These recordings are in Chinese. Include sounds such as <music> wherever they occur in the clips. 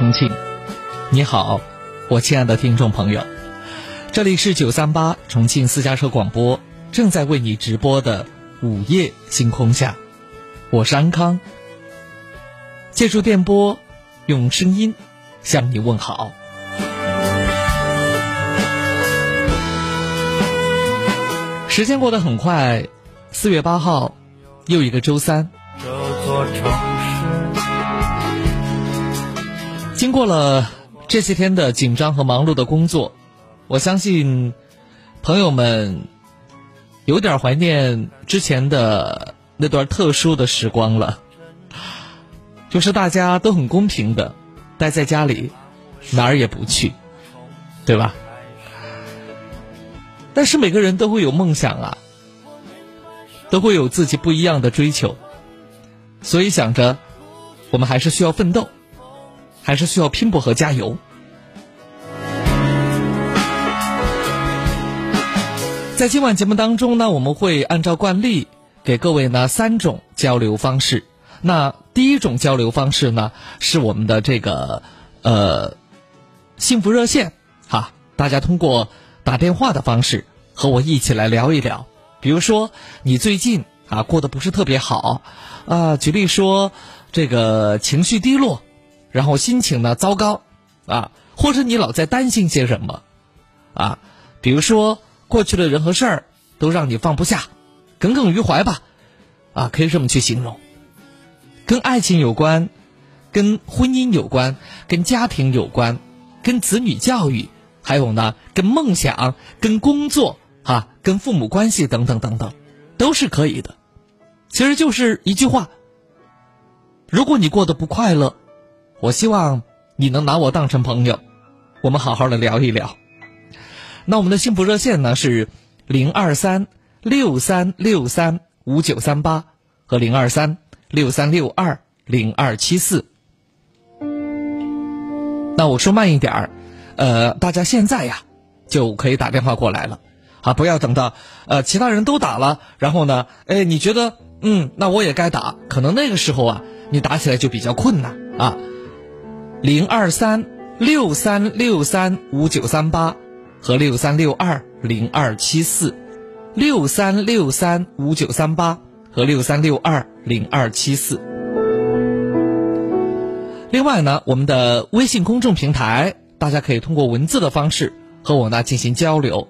重庆，你好，我亲爱的听众朋友，这里是九三八重庆私家车广播，正在为你直播的午夜星空下，我是安康，借助电波，用声音向你问好。时间过得很快，四月八号，又一个周三。这座城经过了这些天的紧张和忙碌的工作，我相信朋友们有点怀念之前的那段特殊的时光了。就是大家都很公平的待在家里，哪儿也不去，对吧？但是每个人都会有梦想啊，都会有自己不一样的追求，所以想着，我们还是需要奋斗，还是需要拼搏和加油。在今晚节目当中呢，我们会按照惯例给各位呢三种交流方式。那第一种交流方式呢，是我们的这个呃幸福热线，哈，大家通过。打电话的方式和我一起来聊一聊，比如说你最近啊过得不是特别好啊，举例说这个情绪低落，然后心情呢糟糕啊，或者你老在担心些什么啊，比如说过去的人和事儿都让你放不下，耿耿于怀吧啊，可以这么去形容，跟爱情有关，跟婚姻有关，跟家庭有关，跟子女教育。还有呢，跟梦想、跟工作、哈、跟父母关系等等等等，都是可以的。其实就是一句话：如果你过得不快乐，我希望你能拿我当成朋友，我们好好的聊一聊。那我们的幸福热线呢是零二三六三六三五九三八和零二三六三六二零二七四。那我说慢一点儿。呃，大家现在呀，就可以打电话过来了，啊，不要等到呃其他人都打了，然后呢，哎，你觉得嗯，那我也该打，可能那个时候啊，你打起来就比较困难啊。零二三六三六三五九三八和六三六二零二七四，六三六三五九三八和六三六二零二七四。另外呢，我们的微信公众平台。大家可以通过文字的方式和我呢进行交流。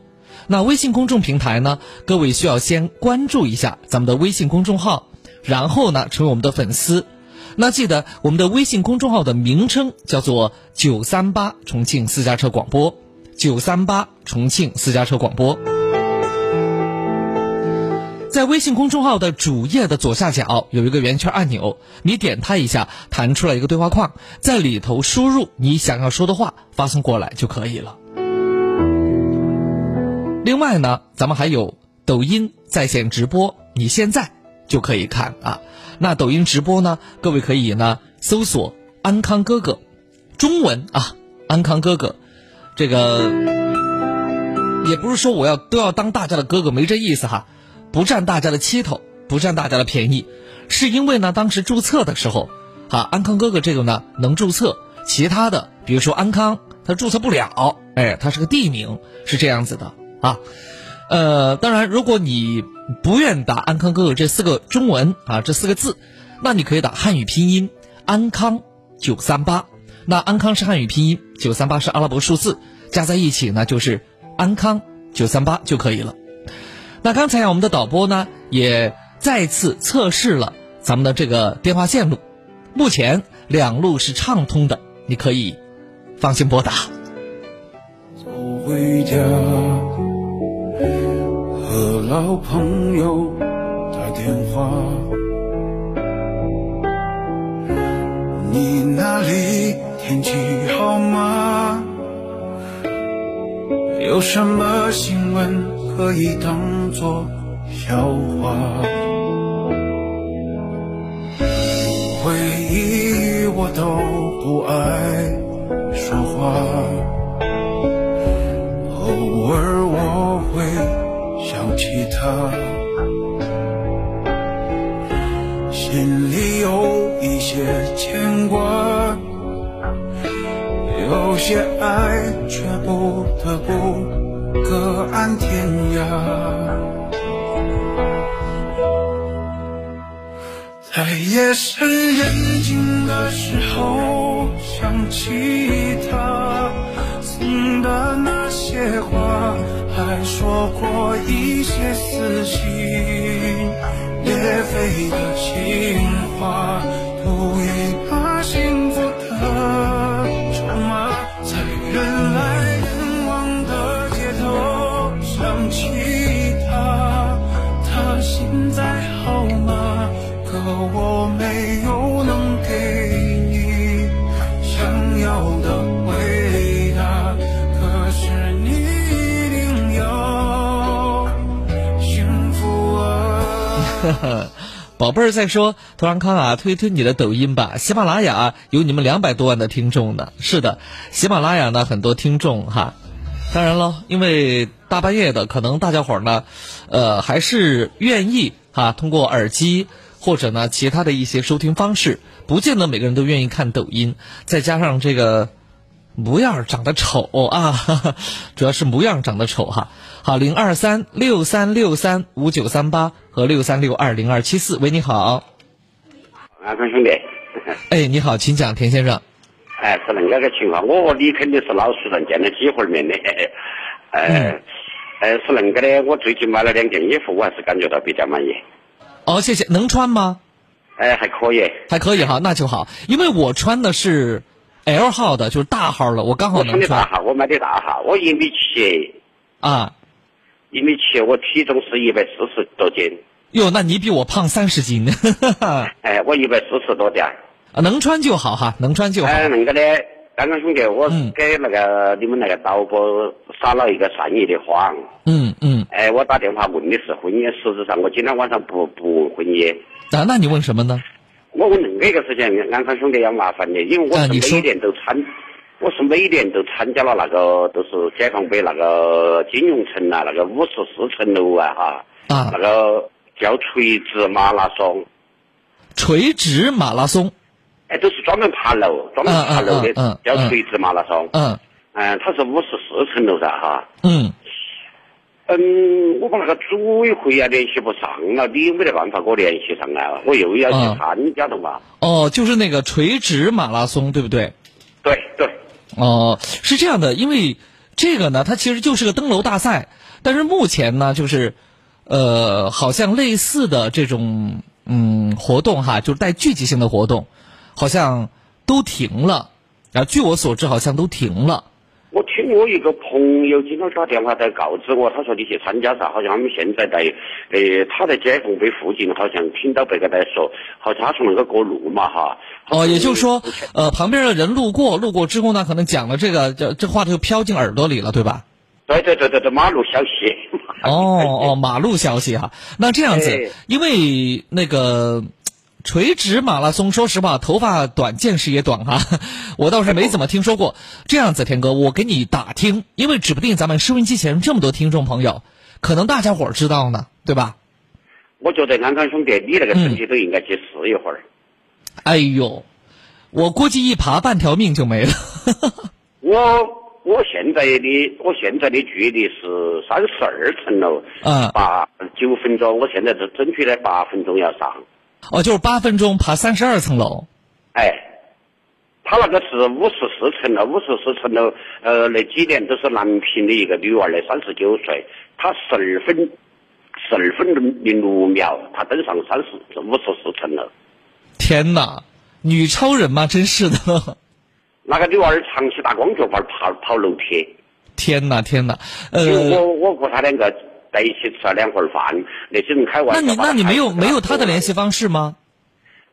那微信公众平台呢，各位需要先关注一下咱们的微信公众号，然后呢成为我们的粉丝。那记得我们的微信公众号的名称叫做“九三八重庆私家车广播”，九三八重庆私家车广播。在微信公众号的主页的左下角有一个圆圈按钮，你点它一下，弹出来一个对话框，在里头输入你想要说的话，发送过来就可以了。另外呢，咱们还有抖音在线直播，你现在就可以看啊。那抖音直播呢，各位可以呢搜索“安康哥哥”，中文啊，“安康哥哥”，这个也不是说我要都要当大家的哥哥，没这意思哈。不占大家的七头，不占大家的便宜，是因为呢，当时注册的时候，啊，安康哥哥这个呢能注册，其他的，比如说安康，它注册不了，哎，它是个地名，是这样子的啊。呃，当然，如果你不愿打安康哥哥这四个中文啊，这四个字，那你可以打汉语拼音安康九三八，那安康是汉语拼音，九三八是阿拉伯数字，加在一起呢就是安康九三八就可以了。那刚才呀，我们的导播呢也再次测试了咱们的这个电话线路，目前两路是畅通的，你可以放心拨打。走回家，和老朋友打电话，你那里天气好吗？有什么新闻？可以当作笑话，回忆我都不爱说话，想起他，心里有一些牵挂，有些爱却不得不各安天涯。在夜深人静的时候，想起他送的那些话，还说过一些撕心裂肺的情话，赌一把幸福的筹码，在人来人往的街头想起他，他现在好吗？可我没有啊！<laughs> 宝贝儿在说，涂安康啊，推推你的抖音吧。喜马拉雅有你们两百多万的听众呢。是的，喜马拉雅呢很多听众哈。当然了，因为大半夜的，可能大家伙儿呢，呃，还是愿意哈，通过耳机或者呢其他的一些收听方式，不见得每个人都愿意看抖音。再加上这个模样长得丑啊，<laughs> 主要是模样长得丑哈。好，零二三六三六三五九三八和六三六二零二七四，喂，你好，安康兄弟，<laughs> 哎，你好，请讲，田先生。哎，是恁个个情况，我和你肯定是老熟人，见了几回面的，呃，<laughs> 呃，是恁个的，我最近买了两件衣服，我还是感觉到比较满意，哦，谢谢，能穿吗？哎，还可以，还可以哈，那就好，因为我穿的是 L 号的，就是大号的，我刚好穿的大号，我买的大号，我一米七，啊。一米七，我体重是一百四十多斤，哟，那你比我胖三十斤，<laughs> 哎，我一百四十多点。儿，啊能穿就好哈，能穿就好。哎，那个的，安康兄弟，我嗯。给那个你们那个导播撒了一个善意的谎，嗯嗯，哎，我打电话问的是婚姻，实质上我今天晚上不不问婚姻。啊，那你问什么呢？我问另外一个事情，安康兄弟要麻烦你，因为我是每年都参，我是每年都参加了那个都是解放碑那个金融城啊，那个五十四层楼啊哈，啊那个叫垂直马拉松，垂直马拉松。哎，都是专门爬楼，专门爬楼的，嗯嗯叫垂直马拉松。嗯嗯，它是五十四层楼噻哈。嗯，嗯，我把那个组委会啊联系不上了，你有没得办法给我联系上啊？我又要嗯去参加的嘛。哦，就是那个垂直马拉松，对不对？对对。哦，是这样的，因为这个呢，它其实就是个登楼大赛，但是目前呢，就是，呃，好像类似的这种嗯活动哈，就是带聚集性的活动，好像都停了。啊，据我所知，好像都停了。我听我一个朋友今天打电话在告知我，他说你去参加噻，好像他们现在在，呃，他在解放碑附近，好像听到别个在说，好像他从那个过路嘛哈。哦，也就是说，呃，旁边的人路过，路过之后呢，可能讲了这个，这这话就飘进耳朵里了，对吧？对对对对对，马路消息。哦哦，马路消息哈。那这样子哎，因为那个垂直马拉松，说实话，头发短见识也短哈，<laughs> 我倒是没怎么听说过。这样子，天哥，我给你打听，因为指不定咱们收音机前这么多听众朋友，可能大家伙儿知道呢，对吧？我觉得安康兄弟，你那个身体都应该去试一会儿。哎呦，我估计一爬半条命就没了。<laughs> 我我现在的我现在的距离是三十二层楼，嗯八九分钟，我现在是争取在八分钟要上。哦，就是八分钟爬三十二层楼。哎，他那个是五十四层楼，五十四层楼，呃，那几年都是南平的一个女娃儿，三十九岁，她十二分十二分零六秒，她登上三十五十四层楼。天哪，女超人吗？真是的。<laughs> 那个女娃儿长期打光脚板跑跑楼梯，天哪，天哪，呃，我我和她两个在一起吃了两会儿饭，那些人开玩笑。那你那你没有没有他的联系？方式吗？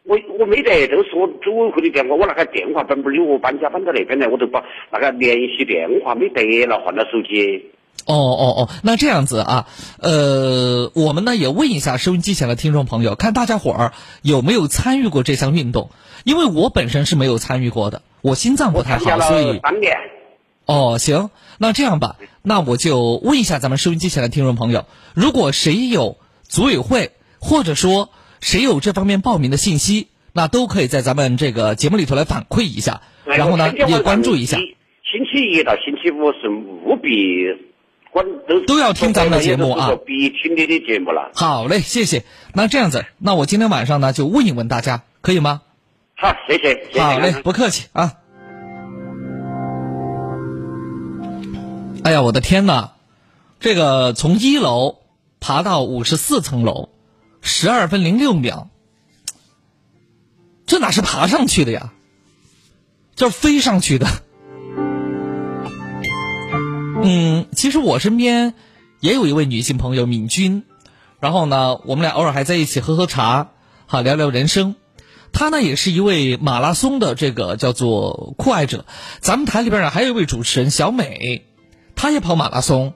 我我没得，都是我组委会的电话，我那个电话本本有我搬家搬到那边来，我都把那个联系电话没得了，换了手机。哦哦哦，那这样子啊，呃，我们呢也问一下收音机前的听众朋友，看大家伙儿有没有参与过这项运动？因为我本身是没有参与过的，我心脏不太好，所以三年。哦，行，那这样吧，那我就问一下咱们收音机前的听众朋友，如果谁有组委会，或者说谁有这方面报名的信息，那都可以在咱们这个节目里头来反馈一下，哎然后呢也关注一下。星期一到星期五是务必关都都要听咱们的节目啊必听你的节目了。好嘞，谢谢。那这样子，那我今天晚上呢就问一问大家，可以吗？好，谢谢，谢谢。好嘞，不客气啊。哎呀，我的天哪！这个从一楼爬到五十四层楼，十二分零六秒，这哪是爬上去的呀？这飞上去的。嗯，其实我身边也有一位女性朋友敏君，然后呢，我们俩偶尔还在一起喝喝茶，好聊聊人生。她呢也是一位马拉松的这个叫做酷爱者。咱们台里边呢还有一位主持人小美，他也跑马拉松，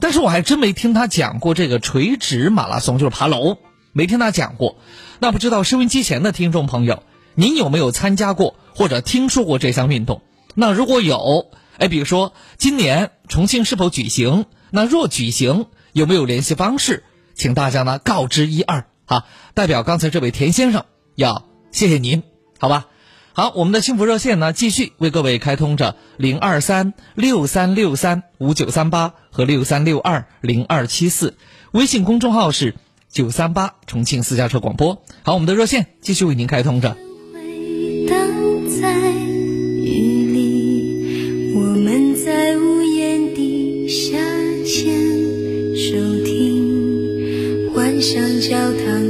但是我还真没听他讲过这个垂直马拉松，就是爬楼，没听他讲过。那不知道收音机前的听众朋友，您有没有参加过或者听说过这项运动？那如果有，哎，比如说今年重庆是否举行？那若举行，有没有联系方式？请大家呢告知一二哈。代表刚才这位田先生要谢谢您，好吧？好，我们的幸福热线呢继续为各位开通着零二三六三六三五九三八和六三六二零二七四，微信公众号是九三八重庆私家车广播。好，我们的热线继续为您开通着。回荡在雨里，我们在屋檐底下牵手听，幻想教堂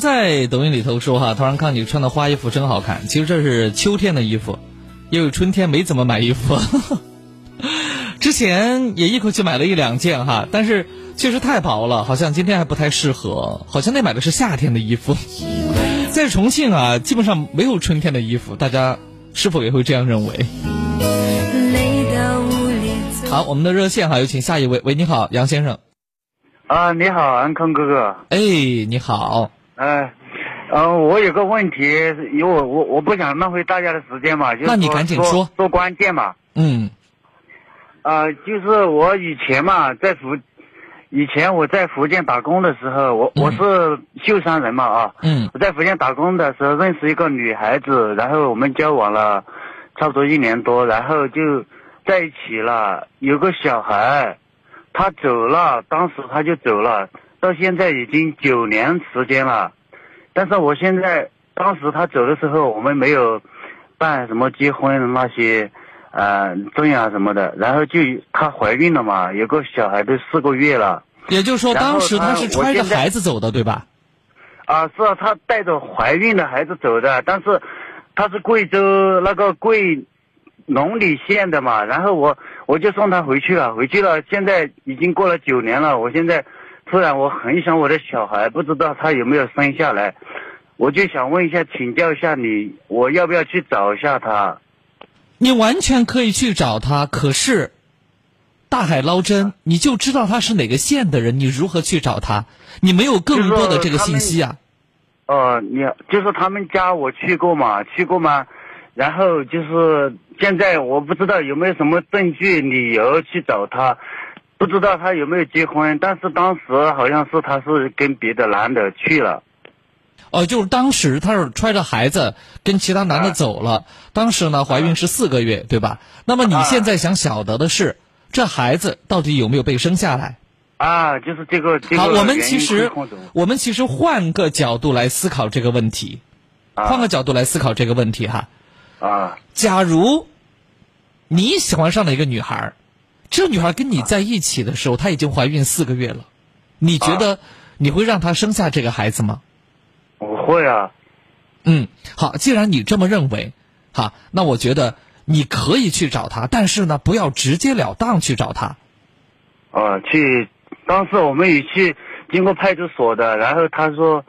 在抖音里头说哈，突然看你穿的花衣服真好看。其实这是秋天的衣服，因为春天没怎么买衣服。<laughs> 之前也一口气买了一两件哈，但是确实太薄了，好像今天还不太适合。好像那买的是夏天的衣服。在重庆啊，基本上没有春天的衣服，大家是否也会这样认为？好，我们的热线哈，有请下一位。喂，你好，杨先生。啊，你好，安康哥哥。哎，你好。呃，呃，我有个问题，因为我我我不想浪费大家的时间嘛，就是那你赶紧说。说说关键嘛。嗯。呃，就是我以前嘛，在福，以前我在福建打工的时候，我、我是秀山人嘛啊，嗯。我在福建打工的时候认识一个女孩子，然后我们交往了差不多一年多，然后就在一起了，有个小孩，他走了，当时他就走了，到现在已经九年时间了，但是我现在当时他走的时候，我们没有办什么结婚的那些。呃，证啊什么的，然后就她怀孕了嘛，有个小孩都四个月了。也就是说，当时他他是揣着孩子走的，对吧？啊，是啊，她带着怀孕的孩子走的，但是她是贵州那个贵龙里县的嘛，然后我我就送她回去了，回去了，现在已经过了九年了，我现在突然我很想我的小孩，不知道他有没有生下来，我就想问一下，请教一下你，我要不要去找一下他？你完全可以去找他，可是大海捞针，你就知道他是哪个县的人，你如何去找他？你没有更多的这个信息啊。哦，你就是他们家我去过嘛，去过嘛，然后就是现在我不知道有没有什么证据理由去找他，不知道他有没有结婚，但是当时好像是他是跟别的男的去了。哦，就是当时她是揣着孩子跟其他男的走了，当时呢怀孕是四个月，对吧？那么你现在想晓得的是，这孩子到底有没有被生下来？啊，就是这个这个好，我们其实我们其实换个角度来思考这个问题，换个角度来思考这个问题哈。啊假如你喜欢上了一个女孩儿，这女孩跟你在一起的时候，她已经怀孕四个月了，你觉得你会让她生下这个孩子吗？我会啊，嗯，好，既然你这么认为，哈，那我觉得你可以去找她，但是呢，不要直截了当去找她。啊去，当时我们也去经过派出所的，然后他说，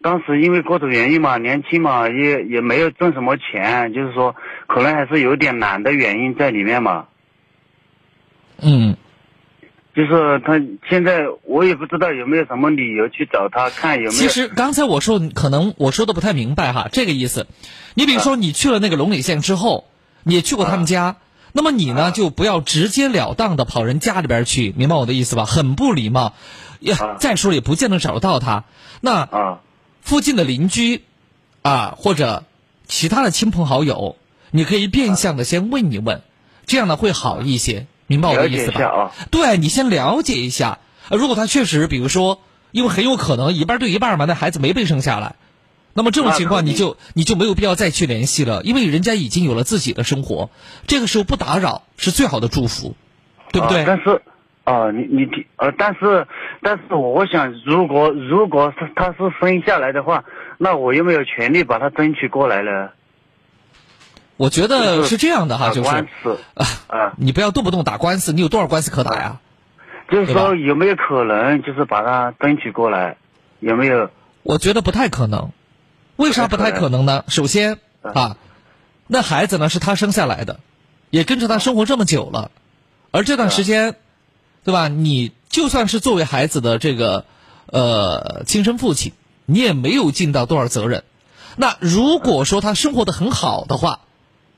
当时因为各种原因嘛，年轻嘛，也也没有挣什么钱，就是说可能还是有点懒的原因在里面嘛。嗯，就是他现在我也不知道有没有什么理由去找他看有没有。其实刚才我说可能我说的不太明白哈，这个意思。你比如说你去了那个龙里县之后，你也去过他们家，那么你呢就不要直截了当的跑人家里边去，明白我的意思吧？很不礼貌。也啊再说了也不见得找得到他。那啊附近的邻居啊，或者其他的亲朋好友，你可以变相的先问一问，这样呢会好一些，明白我的意思吧？啊对你先了解一下，呃如果他确实，比如说，因为很有可能一半对一半嘛，那孩子没被生下来，那么这种情况你就你就没有必要再去联系了，因为人家已经有了自己的生活，这个时候不打扰是最好的祝福，对不对？啊但是，啊，你你听，呃，但是，但是我想，如果如果是他是生下来的话，那我有没有权利把他争取过来呢？我觉得是是这样的哈，就是官司啊，你不要动不动打官司，你有多少官司可打呀？就是说有没有可能就是把他争取过来？有没有？我觉得不太可能，为啥不太可能呢？首先啊，那孩子呢是他生下来的，也跟着他生活这么久了，而这段时间，对吧？你就算是作为孩子的这个呃亲生父亲，你也没有尽到多少责任。那如果说他生活的很好的话，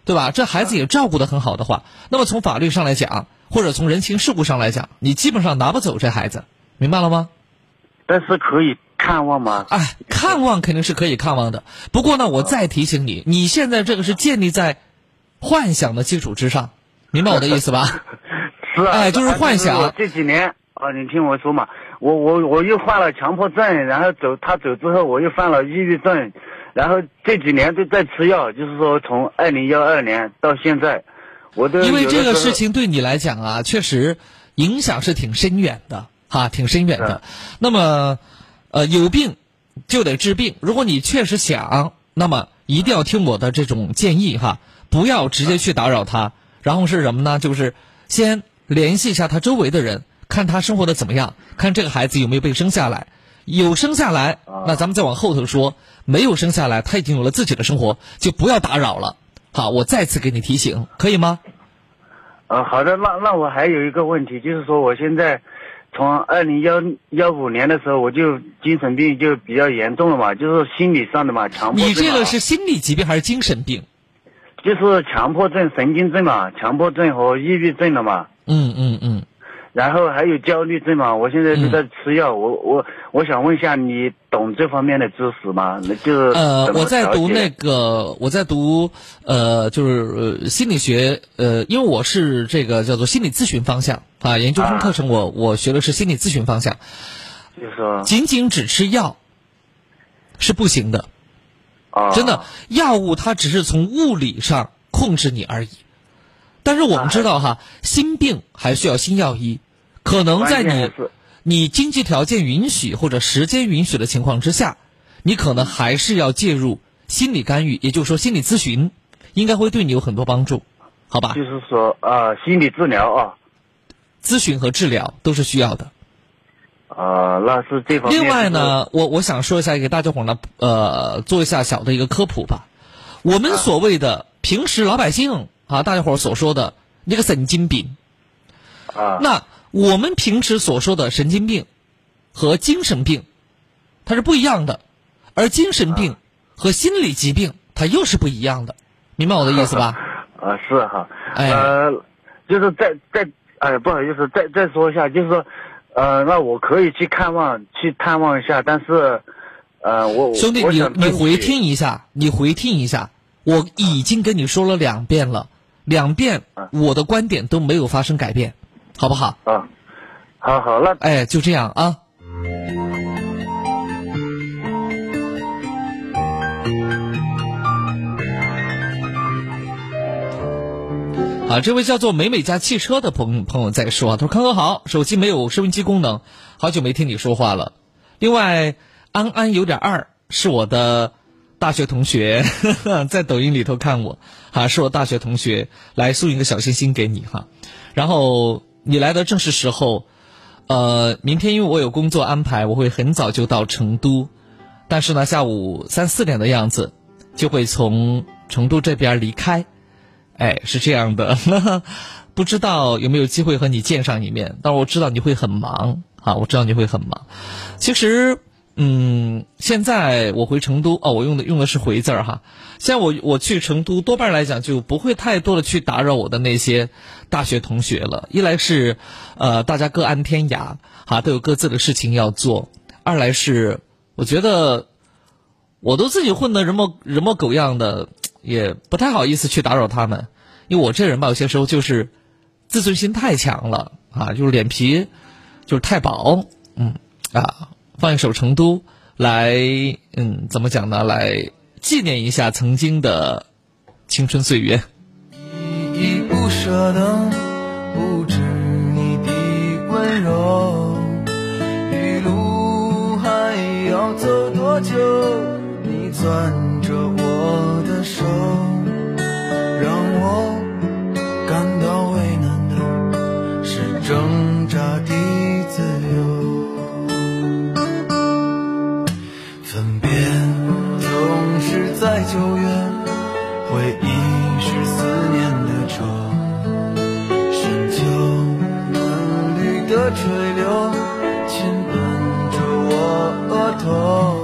对吧？这孩子也照顾得很好的话，那么从法律上来讲，或者从人情世故上来讲，你基本上拿不走这孩子，明白了吗？但是可以看望吗？哎，看望肯定是可以看望的。不过呢，我再提醒你，你现在这个是建立在幻想的基础之上，明白我的意思吧？<laughs> 是啊，哎就是幻想我这几年啊，你听我说嘛，我我我又患了强迫症，然后走他走之后，我又犯了抑郁症，然后这几年都在吃药，就是说从二零幺二年到现在，我都因为这个事情对你来讲啊，确实影响是挺深远的，哈，挺深远的。那么，呃，有病就得治病。如果你确实想，那么一定要听我的这种建议哈，不要直接去打扰他。然后是什么呢？就是先联系一下他周围的人，看他生活的怎么样，看这个孩子有没有被生下来。有生下来，那咱们再往后头说；没有生下来，他已经有了自己的生活，就不要打扰了。好，我再次给你提醒，可以吗？呃，好的，那那我还有一个问题，就是说我现在从二零幺幺五年的时候，我就精神病就比较严重了嘛，就是心理上的嘛，强迫症。你这个是心理疾病还是精神病？就是强迫症、神经症嘛，强迫症和抑郁症了嘛，嗯嗯嗯，然后还有焦虑症嘛。我现在是在吃药，我我我想问一下，你懂这方面的知识吗？那就是呃，我在读那个，我在读呃，就是呃心理学，呃，因为我是这个叫做心理咨询方向啊，研究生啊课程我我学的是心理咨询方向，就是说仅仅只吃药是不行的。啊，真的，药物它只是从物理上控制你而已。但是我们知道哈，心病还需要心药医，可能在你你经济条件允许或者时间允许的情况之下，你可能还是要介入心理干预，也就是说心理咨询，应该会对你有很多帮助，好吧？就是说啊，心理治疗啊，咨询和治疗都是需要的。啊，那是这方面。另外，呢，我我想说一下，给大家伙儿呢，呃，做一下小的一个科普吧。我们所谓的平时老百姓啊，大家伙儿所说的那个神经病，啊，那我们平时所说的神经病和精神病，它是不一样的。而精神病和心理疾病它又是不一样的，明白我的意思吧？<laughs> 啊，是哈，哎。呃，就是再再，哎，不好意思，再再说一下，就是说，呃，那我可以去看望，去探望一下，但是，呃，我兄弟，你你回听一下，你回听一下，我已经跟你说了两遍了，两遍啊。我的观点都没有发生改变，好不好？啊，好好，那哎，就这样啊。啊，这位叫做美美家汽车的朋朋友在说啊，他说康哥好，手机没有收音机功能，好久没听你说话了。另外，安安有点二是我的大学同学，<laughs> 在抖音里头看我，啊，是我大学同学，来送一个小心心给你哈。然后你来的正是时候，呃，明天因为我有工作安排，我会很早就到成都，但是呢，下午三四点的样子就会从成都这边离开。哎，是这样的，<laughs> 不知道有没有机会和你见上一面。但是我知道你会很忙啊，我知道你会很忙。其实，嗯，现在我回成都哦，我用的用的是“回”字儿哈。现在我我去成都，多半来讲就不会太多的去打扰我的那些大学同学了。一来是，呃，大家各安天涯，哈，都有各自的事情要做；二来是，我觉得我都自己混得人模人模狗样的，也不太好意思去打扰他们，因为我这人吧，有些时候就是自尊心太强了啊，就是脸皮就是太薄，嗯啊，放一首《成都》来，嗯，怎么讲呢？来纪念一下曾经的青春岁月。依依不舍的不止你的温柔，余路还要走多久？你攥着我的手，的垂柳亲吻着我额头，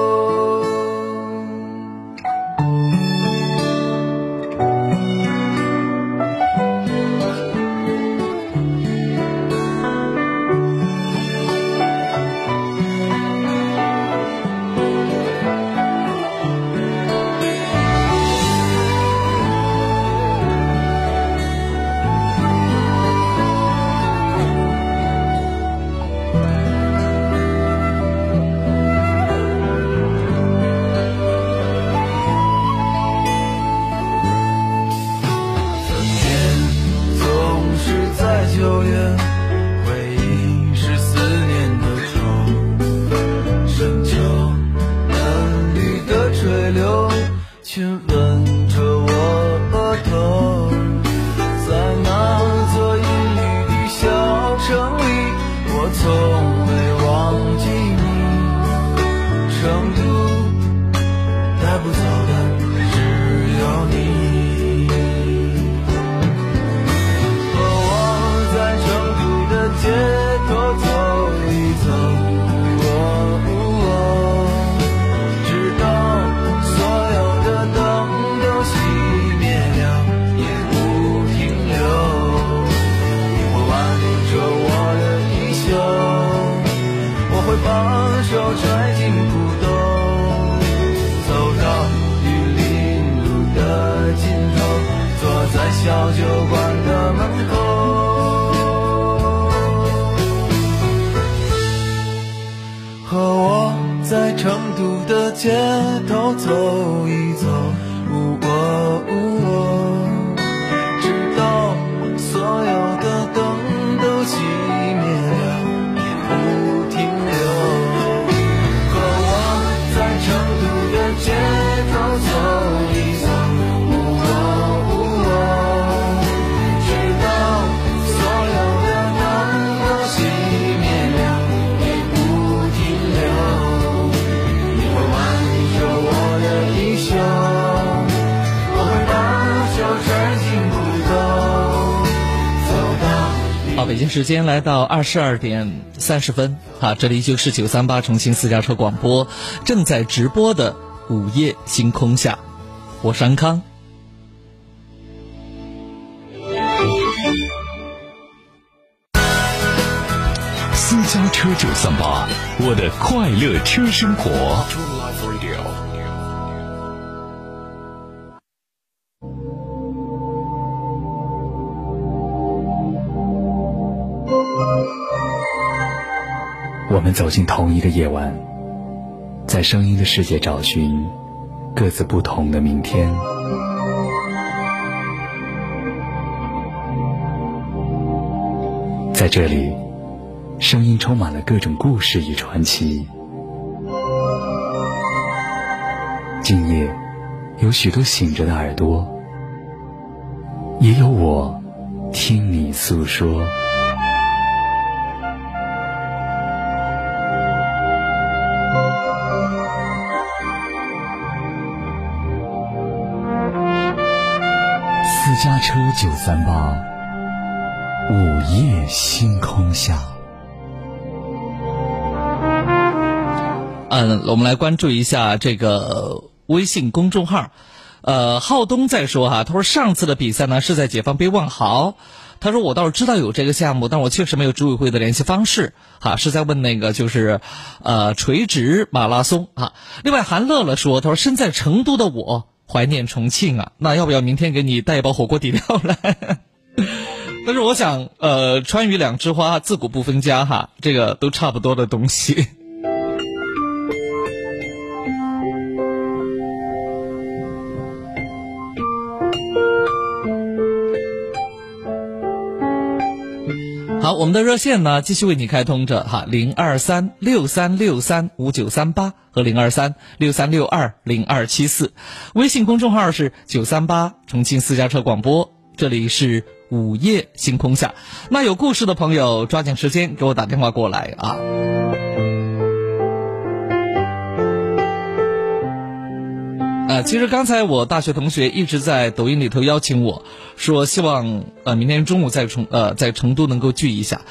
时间来到二十二点三十分，啊，这里依旧是九三八重庆私家车广播正在直播的午夜星空下，我是安康。私家车九三八，我的快乐车生活。我们走进同一个夜晚，在声音的世界找寻各自不同的明天。在这里，声音充满了各种故事与传奇。今夜，有许多醒着的耳朵，也有我听你诉说。车九三八，午夜星空下。嗯，我们来关注一下这个微信公众号。呃，浩东在说哈，他说上次的比赛呢是在解放碑万豪，他说我倒是知道有这个项目，但我确实没有组委会的联系方式，哈，是在问那个就是，呃，垂直马拉松啊。另外，韩乐乐说，他说身在成都的我怀念重庆啊，那要不要明天给你带一包火锅底料来？<laughs> 但是我想，呃，川渝两枝花，自古不分家哈，这个都差不多的东西。我们的热线呢继续为你开通着哈，零二三六三六三五九三八和零二三六三六二零二七四，微信公众号是九三八重庆私家车广播，这里是午夜星空下。那有故事的朋友抓紧时间给我打电话过来啊。呃，其实刚才我大学同学一直在抖音里头邀请我说，希望呃明天中午在成呃在成都能够聚一下，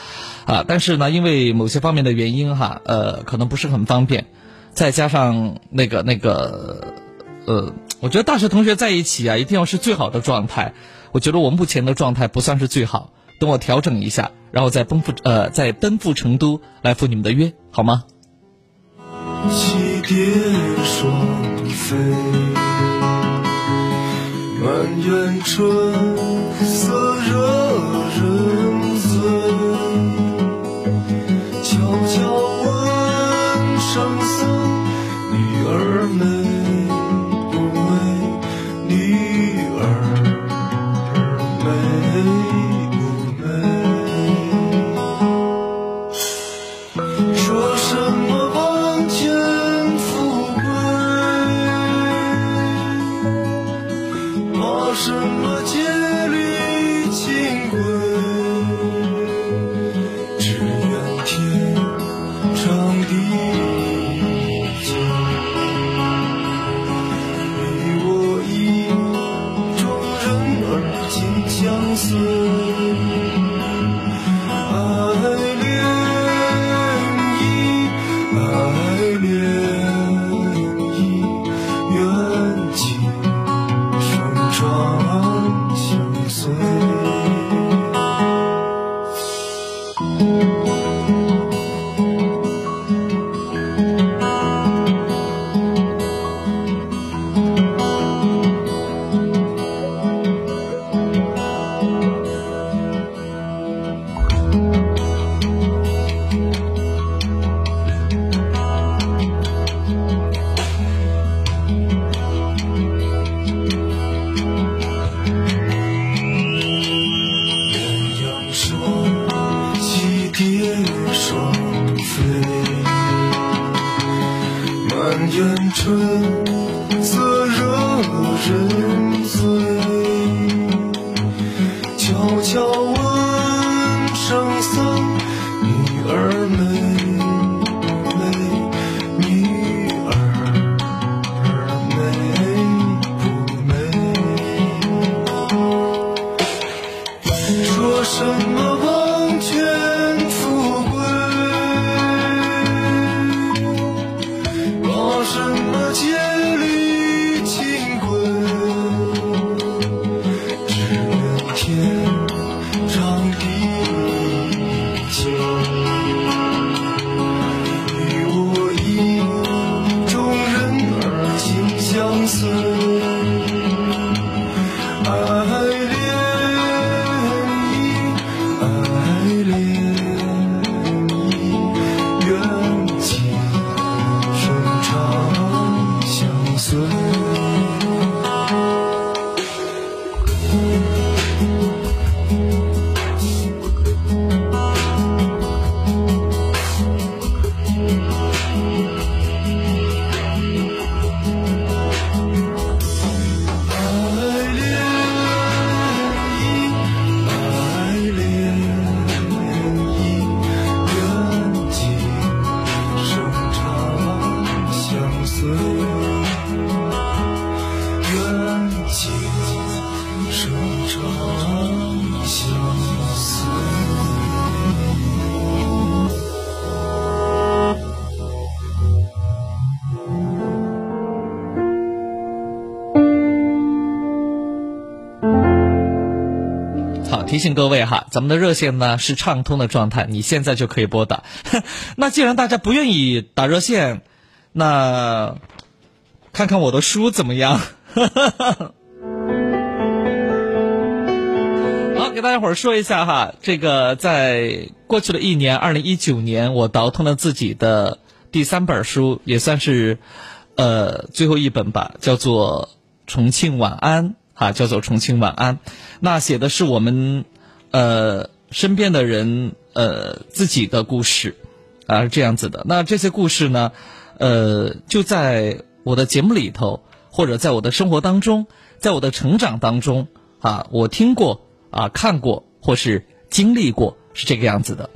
啊，但是呢，因为某些方面的原因哈，呃，可能不是很方便，再加上那个那个呃，我觉得大学同学在一起啊，一定要是最好的状态。我觉得我目前的状态不算是最好，等我调整一下，然后再奔赴呃再奔赴成都来赴你们的约，好吗？起点双飞，满园春色惹醒各位哈，咱们的热线呢是畅通的状态，你现在就可以拨打。<laughs> 那既然大家不愿意打热线，那看看我的书怎么样？<laughs> 好，给大家伙儿说一下哈，这个在过去的一年，二零一九年，我倒腾了自己的第三本书，也算是呃最后一本吧，叫做《重庆晚安》啊，叫做《重庆晚安》。那写的是我们呃身边的人呃自己的故事啊，是这样子的。那这些故事呢，呃，就在我的节目里头，或者在我的生活当中，在我的成长当中啊，我听过啊，看过或是经历过，是这个样子的。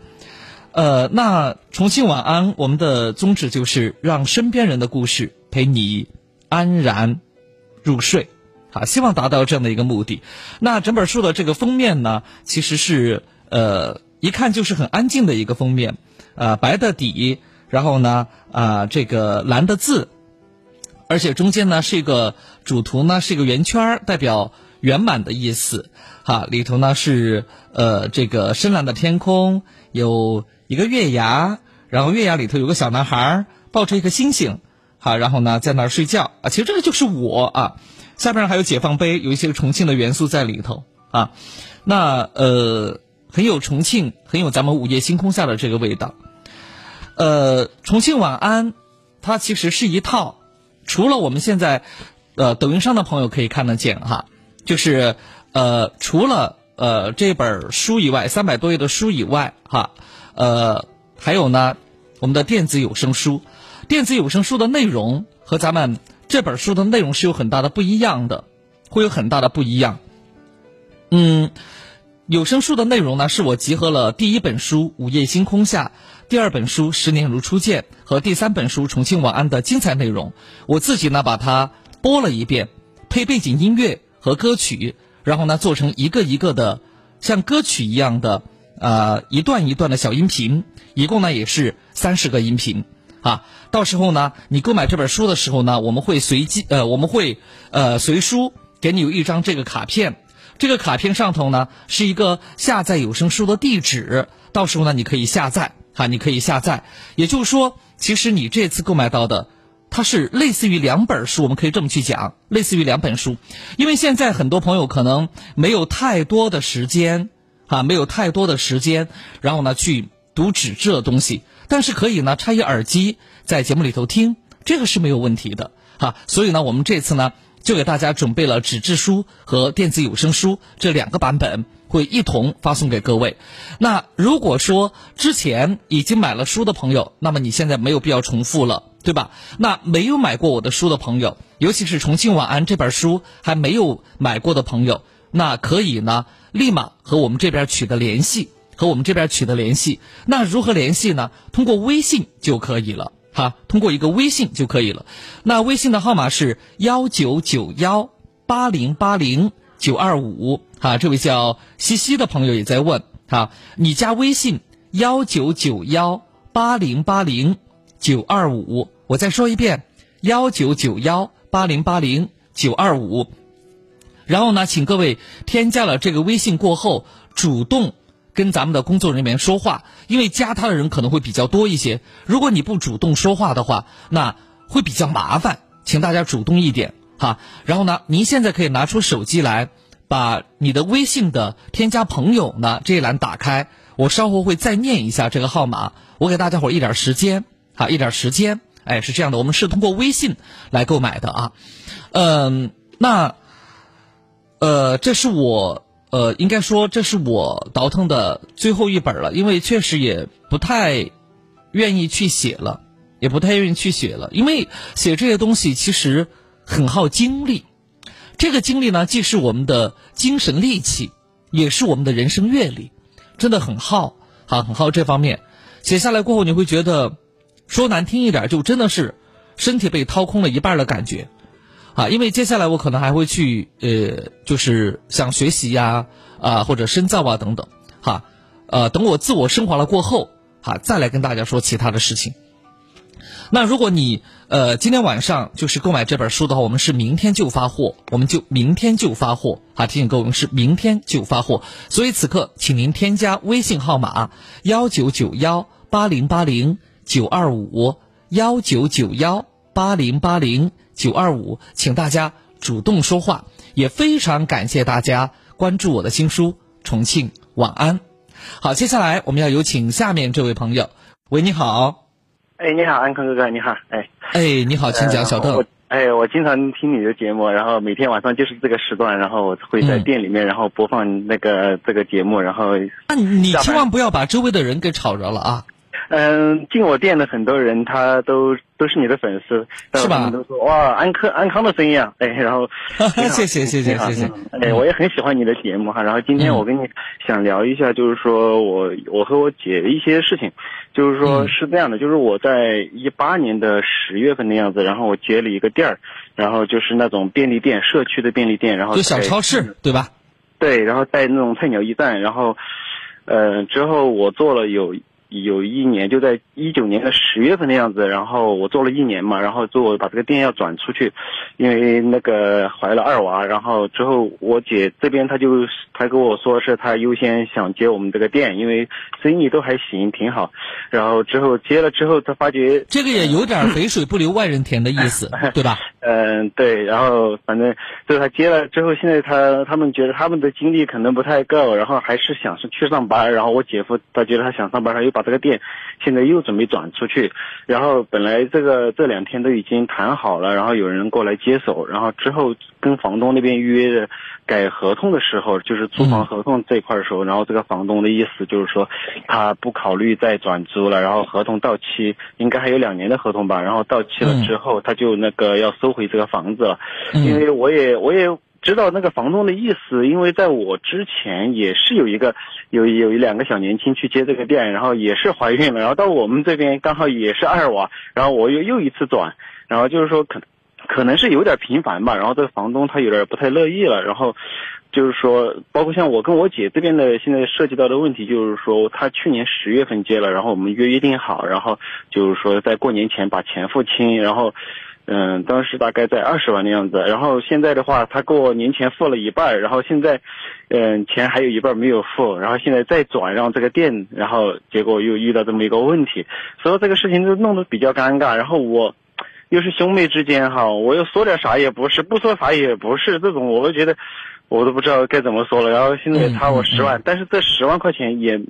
呃，那重庆晚安，我们的宗旨就是让身边人的故事陪你安然入睡。啊，希望达到这样的一个目的。那整本书的这个封面呢，其实是呃，一看就是很安静的一个封面，呃，白的底，然后呢，啊、这个蓝的字，而且中间呢是一个主图呢是一个圆圈，代表圆满的意思。哈，里头呢是呃这个深蓝的天空，有一个月牙，然后月牙里头有个小男孩抱着一颗星星，好，然后呢在那儿睡觉啊。其实这个就是我啊。下边还有解放碑，有一些重庆的元素在里头啊。那呃，很有重庆，很有咱们午夜星空下的这个味道。呃，重庆晚安，它其实是一套，除了我们现在呃抖音上的朋友可以看得见哈，就是呃除了呃这本书以外，三百多页的书以外哈，呃还有呢我们的电子有声书，电子有声书的内容和咱们。这本书的内容是有很大的不一样的，会有很大的不一样。嗯，有声书的内容呢，是我集合了第一本书《午夜星空下》，第二本书《十年如初见》和第三本书《重庆晚安》的精彩内容，我自己呢把它播了一遍，配背景音乐和歌曲，然后呢做成一个一个的像歌曲一样的呃一段一段的小音频，一共呢也是三十个音频。啊，到时候呢，你购买这本书的时候呢，我们会随机呃，我们会呃随书给你有一张这个卡片，这个卡片上头呢是一个下载有声书的地址，到时候呢你可以下载哈、你可以下载。也就是说，其实你这次购买到的，它是类似于两本书，我们可以这么去讲，类似于两本书，因为现在很多朋友可能没有太多的时间啊，没有太多的时间，然后呢去读纸质的东西。但是可以呢，插一耳机在节目里头听，这个是没有问题的哈。所以呢，我们这次呢就给大家准备了纸质书和电子有声书这两个版本，会一同发送给各位。那如果说之前已经买了书的朋友，那么你现在没有必要重复了，对吧？那没有买过我的书的朋友，尤其是《重庆晚安》这本书还没有买过的朋友，那可以呢，立马和我们这边取得联系，和我们这边取得联系。那如何联系呢？通过微信就可以了，哈，通过一个微信就可以了。那微信的号码是幺九九幺八零八零九二五，哈，这位叫西西的朋友也在问，哈，你加微信幺九九幺八零八零九二五。我再说一遍，幺九九幺八零八零九二五。然后呢，请各位添加了这个微信过后，主动跟咱们的工作人员说话，因为加他的人可能会比较多一些。如果你不主动说话的话，那会比较麻烦，请大家主动一点哈。然后呢，您现在可以拿出手机来，把你的微信的添加朋友呢这一栏打开，我稍后会再念一下这个号码，我给大家伙一点时间，哈，一点时间。哎，是这样的，我们是通过微信来购买的啊，嗯，那，呃，这是我呃，应该说这是我倒腾的最后一本了，因为确实也不太愿意去写了，也不太愿意去写了，因为写这些东西其实很耗精力，这个精力呢，既是我们的精神力气，也是我们的人生阅历，真的很耗，好，很耗这方面，写下来过后你会觉得。说难听一点，就真的是身体被掏空了一半的感觉，啊，因为接下来我可能还会去呃，就是想学习呀，啊或者深造啊等等，哈，呃，等我自我升华了过后，哈，再来跟大家说其他的事情。那如果你呃今天晚上就是购买这本书的话，我们是明天就发货，我们就明天就发货，哈，提醒各位是明天就发货，所以此刻请您添加微信号码幺九九幺八零八零。九二五幺九九幺八零八零九二五，请大家主动说话，也非常感谢大家关注我的新书《重庆晚安》。好，接下来我们要有请下面这位朋友。喂，你好。哎，你好，安康哥哥，你好。哎，哎，你好，请讲，小邓。哎，我经常听你的节目，然后每天晚上就是这个时段，然后我会在店里面，然后播放那个这个节目，然后。那你千万不要把周围的人给吵着了啊。嗯，进我店的很多人，他都都是你的粉丝，是吧？都说哇，安康安康的声音啊，哎，然后 <laughs> 谢谢谢谢谢谢，哎，我也很喜欢你的节目哈。然后今天我跟你想聊一下，就是说我我和我姐的一些事情，就是说是这样的，就是我在一八年的十月份的样子，然后我接了一个店儿，然后就是那种便利店，社区的便利店，然后就小超市对吧？对，然后在那种菜鸟驿站，然后，呃，之后我做了有。有一年就在一九年的十月份的样子，然后我做了一年嘛，然后做把这个店要转出去，因为那个怀了二娃，然后之后我姐这边她就她跟我说是她优先想接我们这个店，因为生意都还行，挺好。然后之后接了之后，她发觉这个也有点肥水不流外人田的意思，对吧？嗯，对。然后反正就是她接了之后，现在她他们觉得他们的精力可能不太够，然后还是想是去上班。然后我姐夫他觉得他想上班，他又把这个店现在又准备转出去，然后本来这个这两天都已经谈好了，然后有人过来接手，然后之后跟房东那边预约的改合同的时候，就是租房合同这一块的时候，然后这个房东的意思就是说他不考虑再转租了，然后合同到期应该还有两年的合同吧，然后到期了之后他就那个要收回这个房子了，因为我也我也。知道那个房东的意思，因为在我之前也是有一个有有一两个小年轻去接这个店，然后也是怀孕了，然后到我们这边刚好也是二娃，然后我又又一次转，然后就是说可可能是有点频繁吧，然后这个房东他有点不太乐意了，然后就是说，包括像我跟我姐这边的现在涉及到的问题，就是说他去年十月份接了，然后我们约约定好，然后就是说在过年前把钱付清，然后。嗯，当时大概在二十万的样子，然后现在的话，他给我年前付了一半，然后现在，嗯，钱还有一半没有付，然后现在再转让这个店，然后结果又遇到这么一个问题，所以这个事情就弄得比较尴尬。然后我又是兄妹之间哈，我又说点啥也不是，不说啥也不是，这种我都觉得我都不知道该怎么说了。然后现在差我十万，但是这十万块钱也。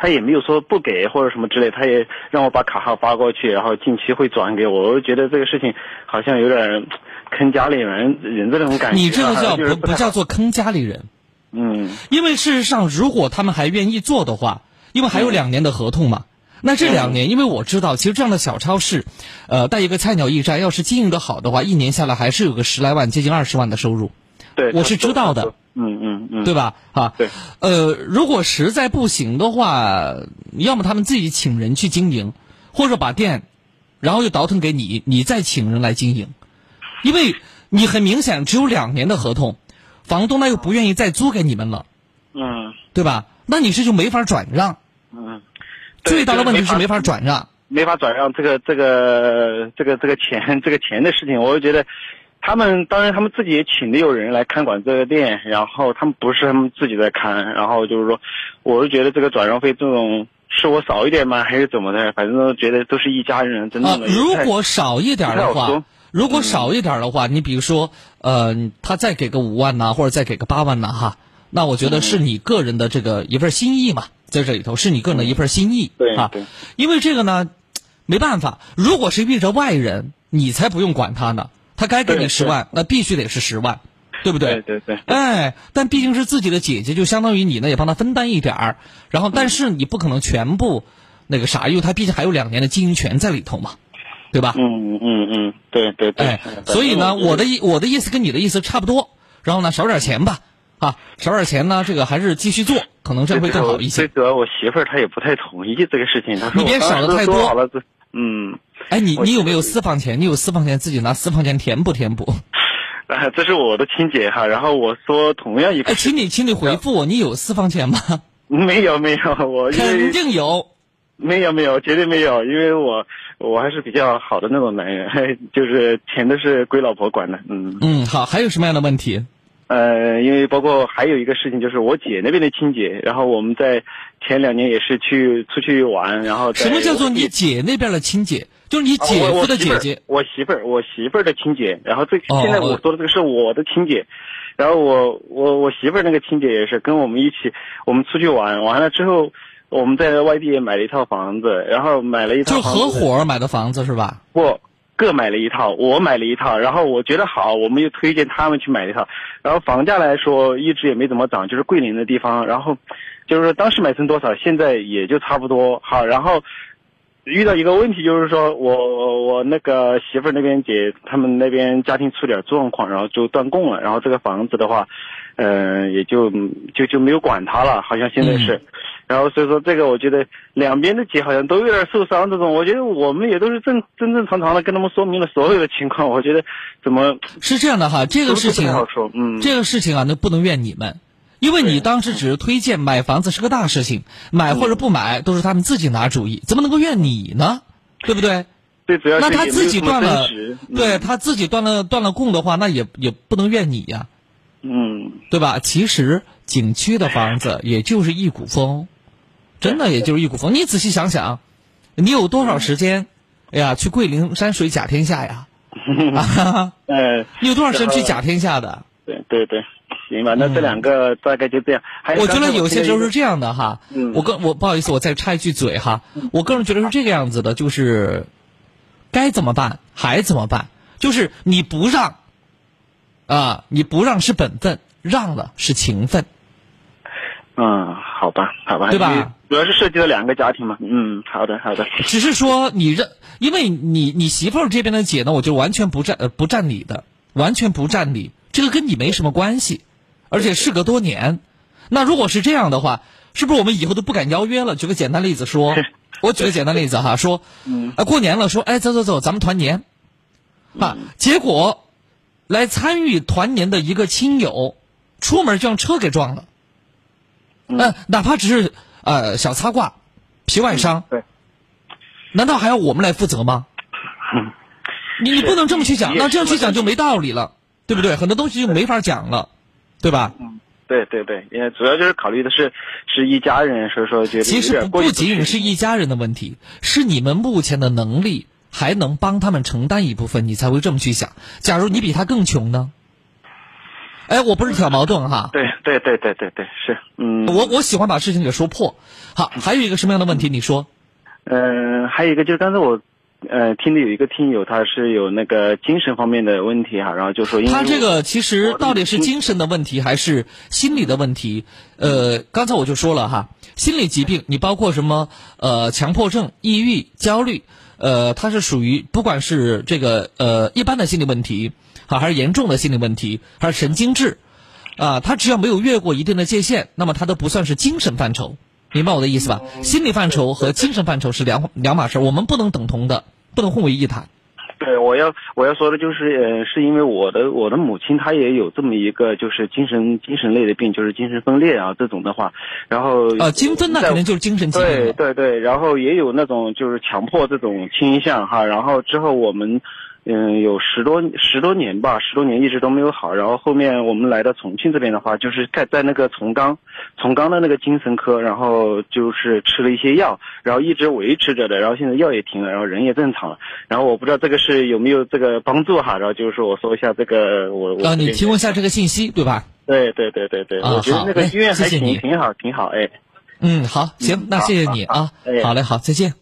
他也没有说不给或者什么之类，他也让我把卡号发过去，然后近期会转给我。我就觉得这个事情好像有点坑家里人人的那种感觉。你这个叫不不叫做坑家里人？嗯，因为事实上，如果他们还愿意做的话，因为还有两年的合同嘛，那这两年，因为我知道，其实这样的小超市，呃，带一个菜鸟驿站，要是经营的好的话，一年下来还是有个十来万，接近二十万的收入，对，我是知道的。嗯嗯嗯，对吧？啊，对。呃，如果实在不行的话，要么他们自己请人去经营，或者把店，然后又倒腾给你，你再请人来经营，因为你很明显只有两年的合同，房东呢又不愿意再租给你们了，嗯对吧？那你这就没法转让。嗯，最大的问题是没法法转让。没法转让这个这个这个这个钱这个钱的事情，我就觉得。他们当然，他们自己也请的有人来看管这个店，然后他们不是他们自己在看，然后就是说，我是觉得这个转让费这种是我少一点吗，还是怎么的？反正都觉得都是一家人，真的。，啊如果少一点的话如果少一点的话，你比如说，呃，他再给个五万呐、或者再给个八万呐、哈，那我觉得是你个人的这个一份心意嘛，在这里头是你个人的一份心意啊对对。因为这个呢，没办法，如果是遇着外人，你才不用管他呢，他该给你十万，那必须得是十万，对不对？对对对哎，但毕竟是自己的姐姐，就相当于你呢也帮她分担一点儿，然后但是你不可能全部那个啥，因为她毕竟还有两年的经营权在里头嘛，对吧？嗯嗯嗯，对对对。所以呢，我的意我的意思跟你的意思差不多，然后呢少点钱吧，啊，少点钱呢，这个还是继续做，可能这会更好一些。最主要我媳妇儿她也不太同意这个事情，她说你别我当时都少得太多了，嗯，哎，你你有没有私房钱？你有私房钱自己拿私房钱填补填补。啊，<laughs> 这是我的亲姐哈，然后我说同样一个哎，请你请你回复我，你有私房钱吗？<laughs> 没有没有，我肯定有。没有没有，绝对没有，因为我我还是比较好的那种男人，就是钱都是归老婆管的，嗯嗯，好，还有什么样的问题？呃，因为包括还有一个事情，就是我姐那边的亲姐，然后我们在前两年也是去出去玩，然后什么叫做你姐那边的亲姐？就是你啊姐夫我的姐姐。我媳妇儿，我媳妇儿的亲姐，然后这哦现在我说的这个是我的亲姐，然后我我我媳妇儿那个亲姐也是跟我们一起，我们出去玩，完了之后我们在外地也买了一套房子，然后买了一套就合伙买的房子是吧？不各买了一套，我买了一套，然后我觉得好，我们又推荐他们去买一套，然后房价来说一直也没怎么涨，就是桂林的地方，然后就是说当时买成多少，现在也就差不多好，然后。遇到一个问题，就是说我我我那个媳妇儿那边姐他们那边家庭出点状况，然后就断供了，然后这个房子的话，嗯、也就就就没有管他了，好像现在是，然后所以说这个我觉得两边的姐好像都有点受伤，这种我觉得我们也都是正正正常常的跟他们说明了所有的情况，我觉得怎么是这样的哈，这个事情好说，嗯，这个事情啊，那不能怨你们，因为你当时只是推荐买房子是个大事情，买或者不买都是他们自己拿主意，怎么能够怨你呢？对不对？最主要是那他自己断了，对他自己断了断了供的话，那也也不能怨你呀，嗯，对吧？其实景区的房子也就是一股风，真的也就是一股风。你仔细想想，你有多少时间，哎呀，去桂林山水甲天下呀？<laughs> 啊，呃，你有多少时间去甲天下的？对对对，行吧，那这两个大概就这样。还有我觉得有些时候是这样的哈，嗯我个我不好意思，我再插一句嘴哈，我个人觉得是这个样子的，就是该怎么办还怎么办，就是你不让啊，你不让是本分，让了是情分，嗯，好吧，好吧，对吧主要是涉及到两个家庭嘛。嗯，好的，好的。只是说你认，因为你你媳妇儿这边的姐呢，我就完全不占呃不占理的，完全不占理，这个跟你没什么关系，而且事隔多年，那如果是这样的话，是不是我们以后都不敢邀约了？举个简单例子说，我举个简单例子哈，说，嗯。啊过年了，说哎走走走，咱们团年，啊，结果来参与团年的一个亲友，出门就让车给撞了，呃，哪怕只是呃小擦挂、皮外伤，对，难道还要我们来负责吗？你你不能这么去讲，那这样去讲就没道理了，对不对？很多东西就没法讲了，对吧？嗯对对对，因为主要就是考虑的是是一家人，所以说觉得其实不仅仅是一家人的问题，是你们目前的能力还能帮他们承担一部分，你才会这么去想。假如你比他更穷呢？哎，我不是挑矛盾哈，对对对对对对是，嗯，我我喜欢把事情给说破。好，还有一个什么样的问题？你说，嗯、还有一个就是刚才我呃听的有一个听友他是有那个精神方面的问题哈，然后就说因为他这个其实到底是精神的问题还是心理的问题？呃，刚才我就说了哈，心理疾病你包括什么呃强迫症、抑郁、焦虑，呃，它是属于不管是这个呃一般的心理问题，好还是严重的心理问题，还是神经质，啊，它只要没有越过一定的界限，那么它都不算是精神范畴，明白我的意思吧？心理范畴和精神范畴是两两码事，我们不能等同的，不能混为一谈。对，我要我要说的就是，呃，是因为我的我的母亲她也有这么一个就是精神精神类的病，就是精神分裂啊这种的话，然后呃，精分那肯定就是精神疾病对。对对，然后也有那种就是强迫这种倾向哈，然后之后我们。嗯，有十多十多年吧，十多年一直都没有好。然后后面我们来到重庆这边的话，就是在在那个从钢，从钢的那个精神科，然后就是吃了一些药，然后一直维持着的。然后现在药也停了，然后人也正常了。然后我不知道这个是有没有这个帮助哈。然后就是说我说一下这个我我啊，你提供一下这个信息，对吧？对对对对对，啊我觉得那个医院还谢谢挺挺好挺好哎。嗯，好，行，那谢谢你啊好哎，好嘞，好，再见。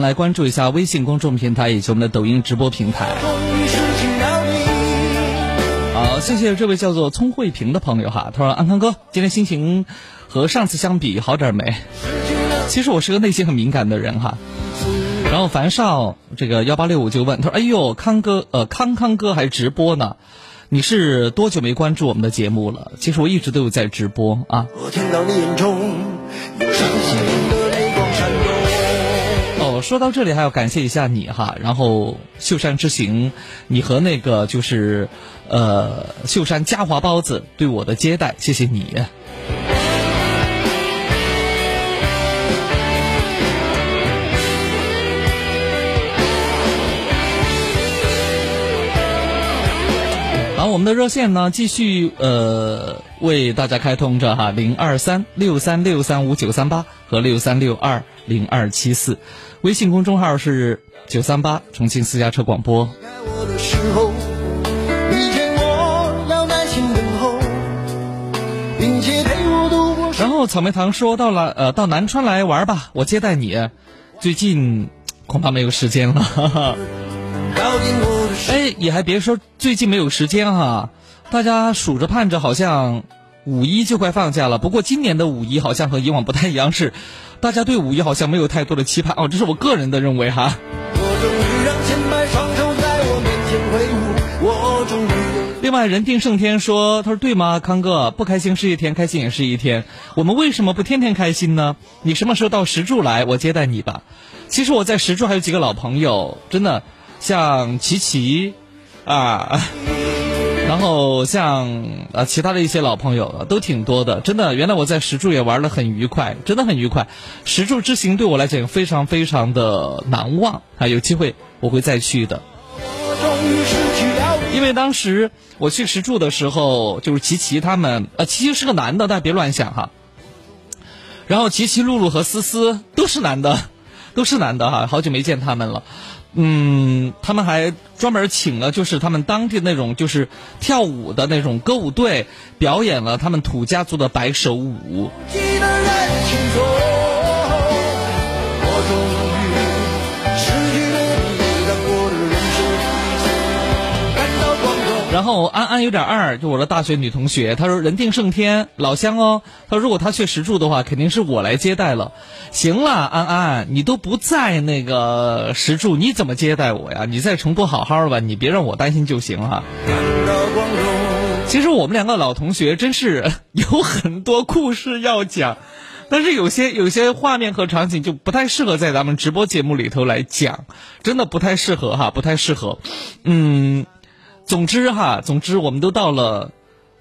来关注一下微信公众平台以及我们的抖音直播平台。好，谢谢这位叫做聪慧萍的朋友哈，他说安康哥，今天心情和上次相比好点没？其实我是个内心很敏感的人哈。然后樊少这个幺八六五就问他说：“哎呦，康哥，呃，康康哥还直播呢？你是多久没关注我们的节目了？其实我一直都有在直播啊。我听到你眼中有说到这里还要感谢一下你哈，然后秀山之行，你和那个就是呃秀山嘉华包子对我的接待，谢谢你。好，我们的热线呢继续呃为大家开通着哈，零二三六三六三五九三八和六三六二零二七四，微信公众号是九三八重庆私家车广播。然后草莓糖说到了呃到南川来玩吧，我接待你。最近恐怕没有时间了。哈哈。哎，也还别说最近没有时间哈，大家数着盼着，好像五一就快放假了。不过今年的五一好像和以往不太一样，是大家对五一好像没有太多的期盼哦，这是我个人的认为哈。另外，人定胜天说：“他说对吗，康哥？不开心是一天，开心也是一天。我们为什么不天天开心呢？你什么时候到石柱来，我接待你吧。其实我在石柱还有几个老朋友，真的像琪琪啊，然后像呃其他的一些老朋友都挺多的。真的，原来我在石柱也玩得很愉快，真的很愉快。石柱之行对我来讲非常非常的难忘啊，有机会我会再去的。”。因为当时我去石柱的时候，就是琪琪他们，呃，琪琪是个男的，大家别乱想哈。然后琪琪、露露和思思都是男的，都是男的哈，好久没见他们了。嗯，他们还专门请了，就是他们当地那种就是跳舞的那种歌舞队，表演了他们土家族的摆手舞。然后安安有点二，就我的大学女同学，她说人定胜天，老乡哦。她说如果她去石柱的话，肯定是我来接待了。行了，安安，你都不在那个石柱，你怎么接待我呀？你在成都好好的吧，你别让我担心就行哈。其实我们两个老同学真是 <laughs> 有很多故事要讲，但是有些有些画面和场景就不太适合在咱们直播节目里头来讲，真的不太适合哈，不太适合。嗯，总之哈，总之我们都到了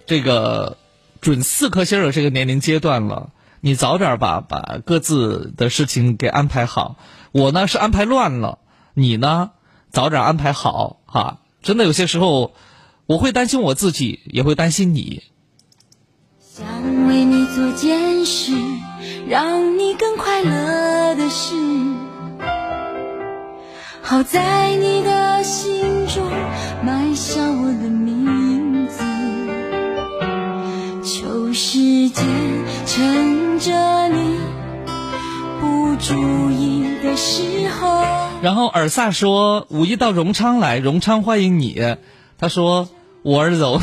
这个准四颗星的这个年龄阶段了，你早点把把各自的事情给安排好。我呢是安排乱了，你呢早点安排好哈。真的有些时候。我会担心我自己，也会担心你。想为你做件事，让你更快乐的事，好在你的心中埋下我的名字。求时间趁着你不注意的时候。然后尔萨说，五一到荣昌来，荣昌欢迎你。他说。我儿走，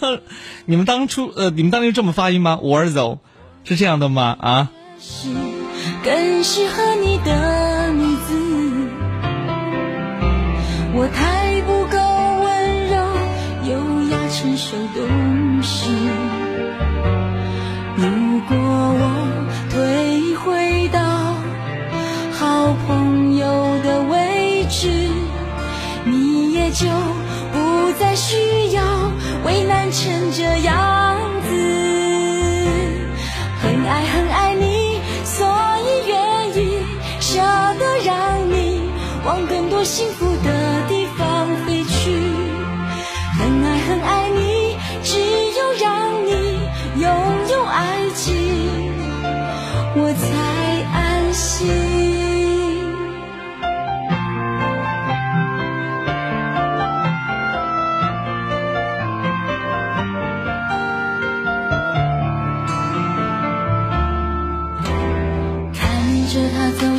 <laughs> 你们当初呃，你们当年这么发音吗？我儿走，是这样的吗？啊？是更适合你的女子，我太不够温柔，优雅成熟懂事。如果我退回到好朋友的位置，你也就不。再需要为难成这样子，我幸福的地方飞去。很爱很爱你，只有让你拥有爱情，我才安心。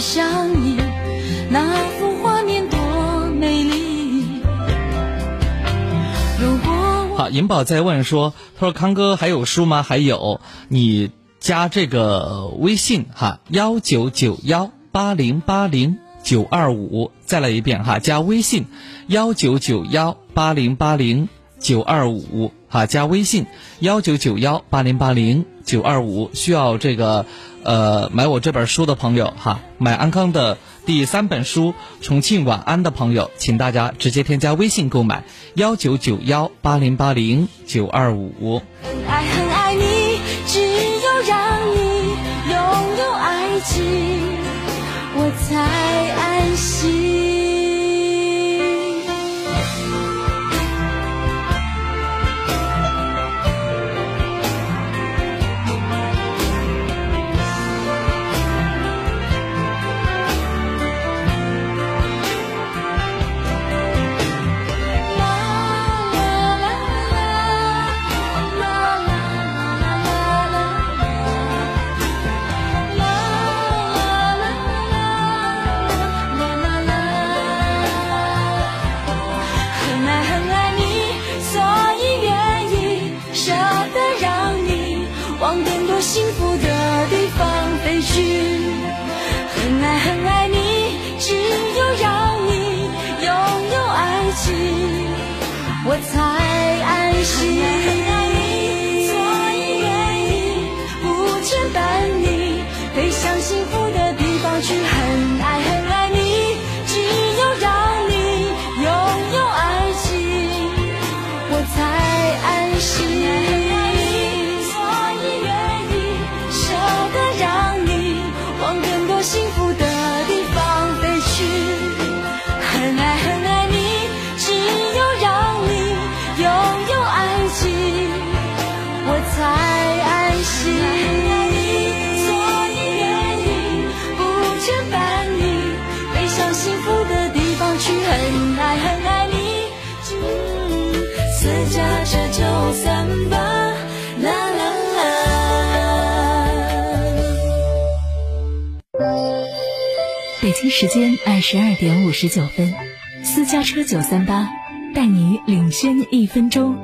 想你，好，银宝在问说：“他说康哥还有书吗？还有，你加这个微信哈，幺九九幺八零八零九二五，再来一遍哈，加微信幺九九幺八零八零九二五哈，加微信幺九九幺八零八零九二五，需要这个。”呃，买我这本书的朋友哈，买安康的第三本书《重庆晚安》的朋友，请大家直接添加微信购买幺九九幺八零八零九二五。很爱很爱你，只有让你拥有爱情，我才时间二十二点五十九分，私家车九三八带你领先一分钟。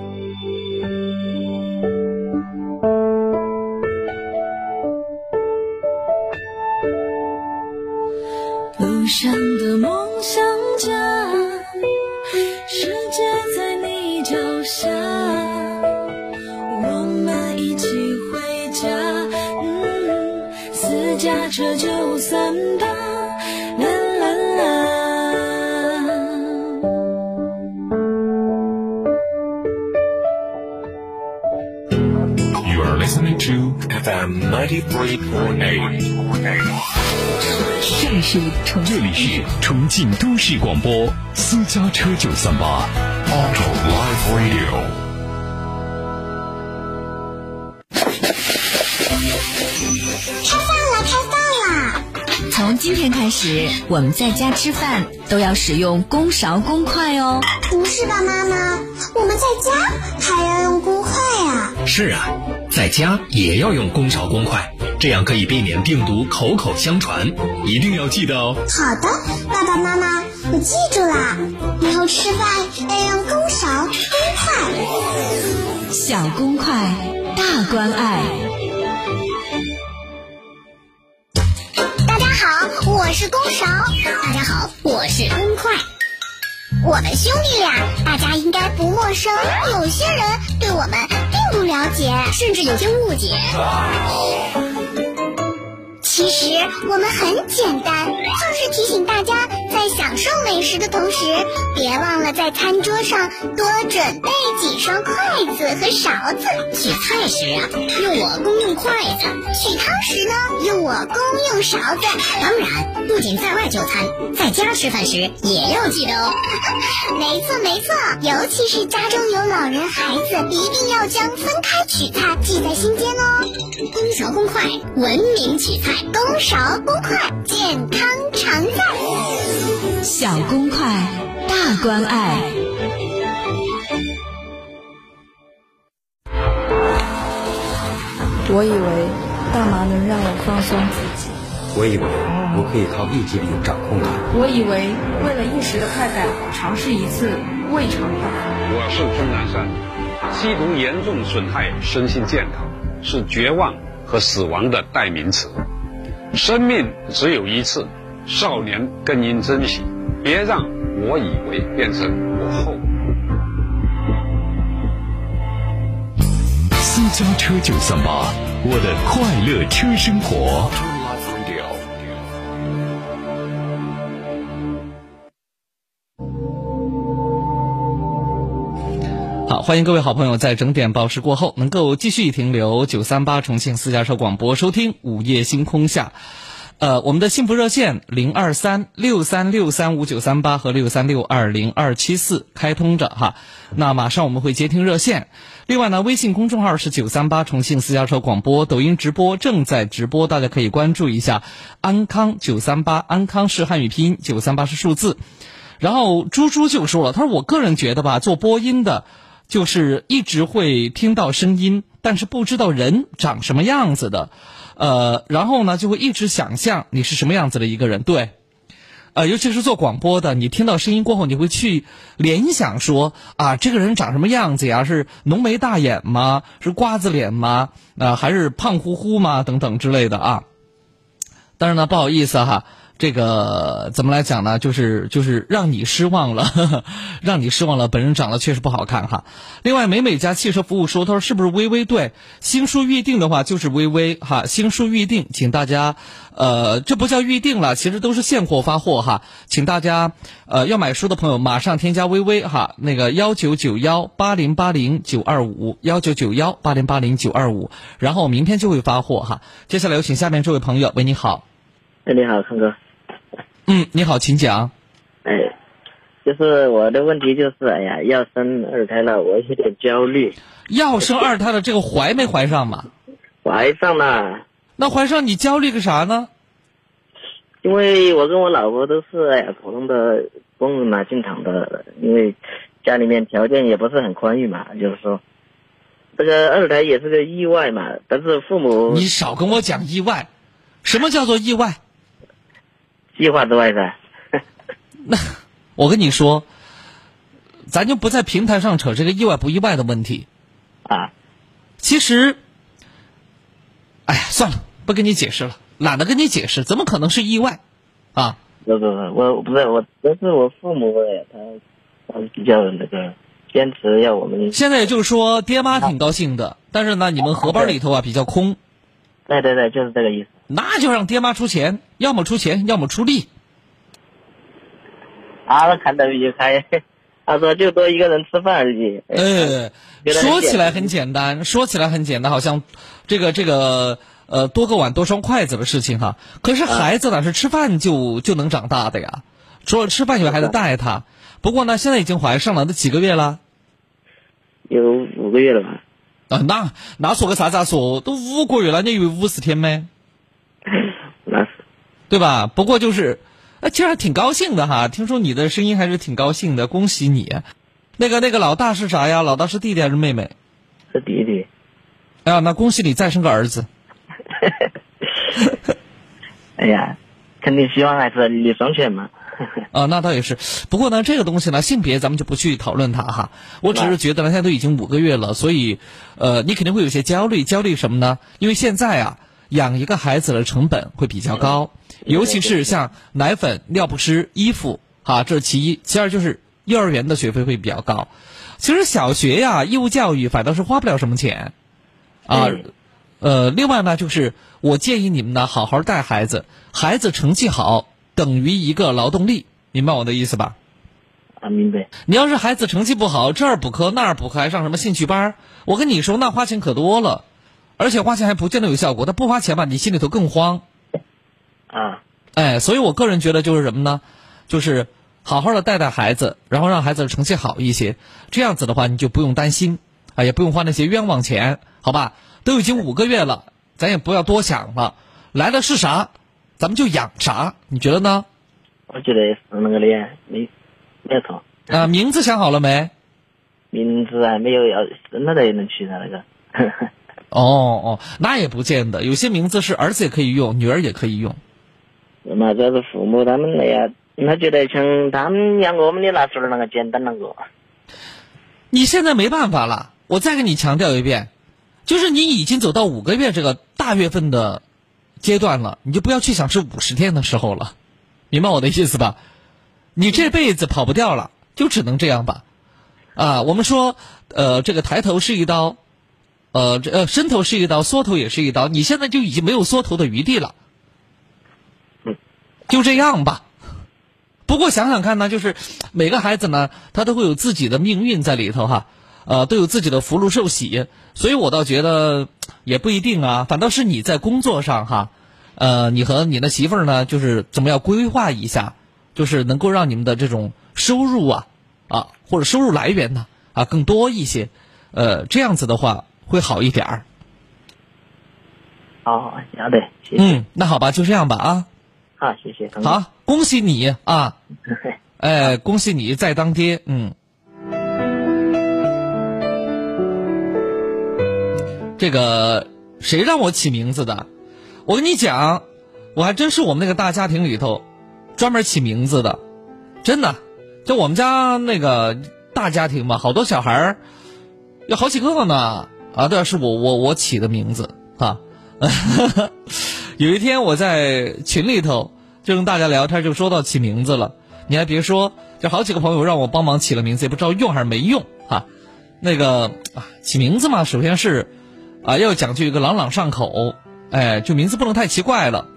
路上的梦想家，世界在你脚下，我们一起回家。嗯，私家车九三八，FM 93.8。这里是重这里是重庆都市广播私家车九三八 Auto Live Radio。开饭了，开饭了！从今天开始，我们在家吃饭都要使用公勺公筷哦。不是吧，妈妈？我们在家还要用公筷呀、是啊，在家也要用公勺公筷，这样可以避免病毒口口相传。一定要记得哦。好的，爸爸妈妈，我记住啦。以后吃饭要用公勺公筷。小公筷，大关爱。大家好，我是公勺。大家好，我是公筷。我们兄弟俩，大家应该不陌生。有些人对我们并不了解，甚至有些误解。其实我们很简单，就是提醒大家在享受美食的同时，别忘了在餐桌上多准备几双筷子和勺子。取菜时啊，用我公用筷子；取汤时呢，用我公用勺子。当然，不仅在外就餐，在家吃饭时也要记得哦。<laughs> 没错没错，尤其是家中有老人孩子，一定要将分开取菜记在心间哦。公勺公筷，文明取菜，公勺公筷，健康常在。小公筷，大关爱。我以为大麻能让我放松自己，我以为我可以靠意志力掌控它。我以为为了一时的快感，尝试一次未尝不可。我是钟南山，吸毒严重损害身心健康，是绝望和死亡的代名词。生命只有一次，少年更应珍惜，别让我以为变成我后。私家车九三八，我的快乐车生活。好，欢迎各位好朋友在整点报时过后，能够继续停留九三八重庆私家车广播，收听午夜星空下。呃，我们的幸福热线零二三六三六三五九三八和六三六二零二七四开通着哈。那马上我们会接听热线。另外呢，微信公众号是九三八重庆私家车广播，抖音直播正在直播，大家可以关注一下。安康九三八，安康是汉语拼音，九三八是数字。然后猪猪就说了，他说我个人觉得吧，做播音的，就是一直会听到声音，但是不知道人长什么样子的，呃，然后呢就会一直想象你是什么样子的一个人，对。呃，尤其是做广播的，你听到声音过后，你会去联想说啊，这个人长什么样子呀？是浓眉大眼吗？是瓜子脸吗？啊、还是胖乎乎吗？等等之类的啊。但是呢，不好意思哈，这个怎么来讲呢？就是就是让你失望了，呵 <laughs> 呵让你失望了。本人长得确实不好看哈。另外，美美家汽车服务说，他说是不是微微对新书预定的话就是微微哈，新书预定，请大家呃，这不叫预定了，其实都是现货发货哈，请大家呃要买书的朋友马上添加微微哈，那个幺九九幺八零八零九二五幺九九幺八零八零九二五，然后明天就会发货哈。接下来有请下面这位朋友，喂，你好。哎，你好，康哥。嗯，你好，请讲。哎，就是我的问题就是，哎呀，要生二胎了，我有点焦虑。要生二胎了，这个怀没怀上嘛？怀上了。那怀上你焦虑个啥呢？因为我跟我老婆都是哎呀普通的工人嘛，进厂的，因为家里面条件也不是很宽裕嘛，就是说，这个二胎也是个意外嘛，但是父母你少跟我讲意外，什么叫做意外？计划之外的。<laughs> 那我跟你说，咱就不在平台上扯这个意外不意外的问题。啊，其实，哎呀，算了，不跟你解释了，懒得跟你解释，怎么可能是意外？啊，不不不，我不是我，这是我父母哎，他他比较那个坚持要我们。现在也就是说，爹妈挺高兴的，但是呢，你们荷包里头啊比较空。对对对，就是这个意思。那就让爹妈出钱，要么出钱，要么出力。他看得比较开，他说就多一个人吃饭而已。呃，说起来很简单，说起来很简单，好像这个这个呃多个碗多双筷子的事情哈。可是孩子哪是吃饭就就能长大的呀？除了吃饭以外还得带他。不过呢，现在已经怀上了，都几个月了？有五个月了吧？啊，那那说个啥子啊？说都五个月了，你以为五十天没？<laughs> 对吧？不过就是，呃，其实还挺高兴的哈。听说你的声音还是挺高兴的，恭喜你。那个那个老大是啥呀？老大是弟弟还是妹妹？是弟弟。啊，那恭喜你再生个儿子。<laughs> 哎呀，肯定希望还是儿双全嘛。啊，<laughs> 那倒也是。不过呢，这个东西呢，性别咱们就不去讨论它哈。我只是觉得呢，现在都已经五个月了，所以，呃，你肯定会有些焦虑。焦虑什么呢？因为现在啊，养一个孩子的成本会比较高，尤其是像奶粉、尿不湿、衣服，哈，这是其一。其二就是幼儿园的学费会比较高。其实小学呀，义务教育反倒是花不了什么钱，啊，呃，另外呢，就是我建议你们呢，好好带孩子，孩子成绩好。等于一个劳动力，明白我的意思吧？啊，明白。你要是孩子成绩不好，这儿补课那儿补课，还上什么兴趣班我跟你说，那花钱可多了，而且花钱还不见得有效果。他不花钱吧，你心里头更慌。啊，哎，所以我个人觉得就是什么呢？就是好好的带带孩子，然后让孩子成绩好一些。这样子的话，你就不用担心啊，也不用花那些冤枉钱，好吧？都已经五个月了，咱也不要多想了。来的是啥？咱们就养啥？你觉得呢？我觉得是那个的，没没错。啊，名字想好了没？名字还没有，要生了才能取的那个。<laughs> 哦哦，那也不见得，有些名字是儿子也可以用，女儿也可以用。嘛，主要是父母他们那样，他觉得像他们养我们的那时候那个简单那个。你现在没办法了，我再给你强调一遍，就是你已经走到五个月这个大月份的。阶段了，你就不要去想是五十天的时候了，明白我的意思吧？你这辈子跑不掉了，就只能这样吧。啊，我们说，呃，这个抬头是一刀，呃，这呃伸头是一刀，缩头也是一刀。你现在就已经没有缩头的余地了，就这样吧。不过想想看呢，就是每个孩子呢，他都会有自己的命运在里头哈，呃，都有自己的福禄寿喜，所以我倒觉得也不一定啊，反倒是你在工作上哈。呃，你和你的媳妇儿呢，就是怎么样规划一下，就是能够让你们的这种收入啊，啊或者收入来源呢啊更多一些，呃，这样子的话会好一点儿。好，好的，谢谢。嗯，那好吧，就这样吧啊。好，谢谢。好，恭喜你啊！<laughs> 哎，恭喜你再当爹，嗯。这个谁让我起名字的？我跟你讲，我还真是我们那个大家庭里头专门起名字的，真的。就我们家那个大家庭嘛，好多小孩儿，有好几个呢。啊，对，是我我我起的名字啊。<laughs> 有一天我在群里头就跟大家聊天，就说到起名字了。你还别说，就好几个朋友让我帮忙起了名字，也不知道用还是没用哈。那个啊，起名字嘛，首先是啊要讲究一个朗朗上口。哎，就名字不能太奇怪了，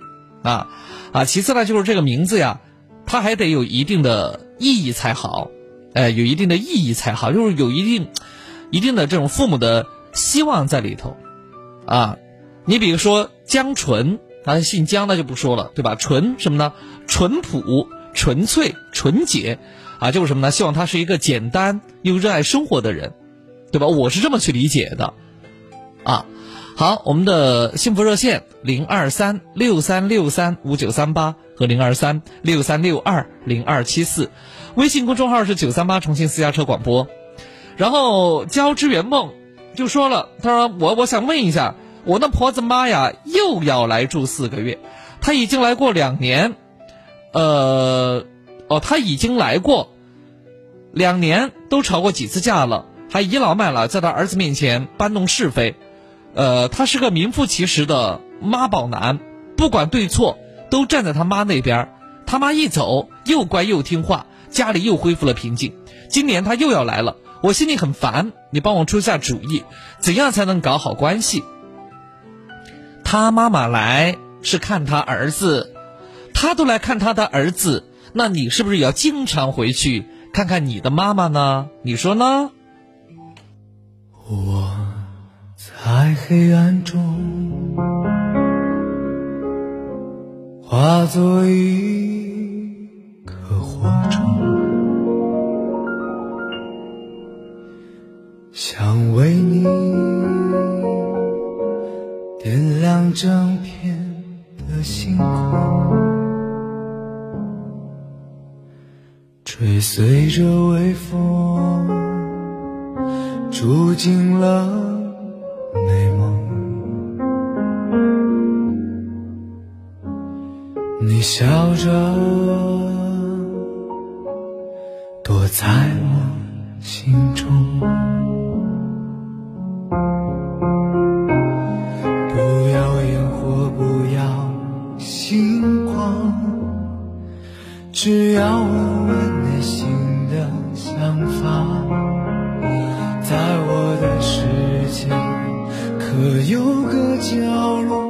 啊，啊，其次呢，就是这个名字呀，它还得有一定的意义才好，哎，有一定的意义才好，就是有一定、一定的这种父母的希望在里头，啊，你比如说江纯，他姓江，那就不说了，对吧？纯什么呢？淳朴、纯粹、纯洁，啊，就是什么呢？希望他是一个简单又热爱生活的人，对吧？我是这么去理解的，啊。好，我们的幸福热线零二三六三六三五九三八和零二三六三六二零二七四，微信公众号是九三八重庆私家车广播。然后交织圆梦就说了，他说我我想问一下，我那婆子妈呀又要来住四个月，她已经来过两年，呃，哦，她已经来过，两年都吵过几次架了，还倚老卖老，在他儿子面前搬弄是非。呃，他是个名副其实的妈宝男，不管对错都站在他妈那边。他妈一走，又乖又听话，家里又恢复了平静。今年他又要来了，我心里很烦，你帮我出下主意，怎样才能搞好关系？他妈妈来是看他儿子，他都来看他的儿子，那你是不是也要经常回去看看你的妈妈呢？你说呢？我在黑暗中化作一颗火种，想为你点亮整片的星空，追随着微风，住进了美梦。你笑着躲在我心中，只要问问内心的想法。在我的世界，可有个角落？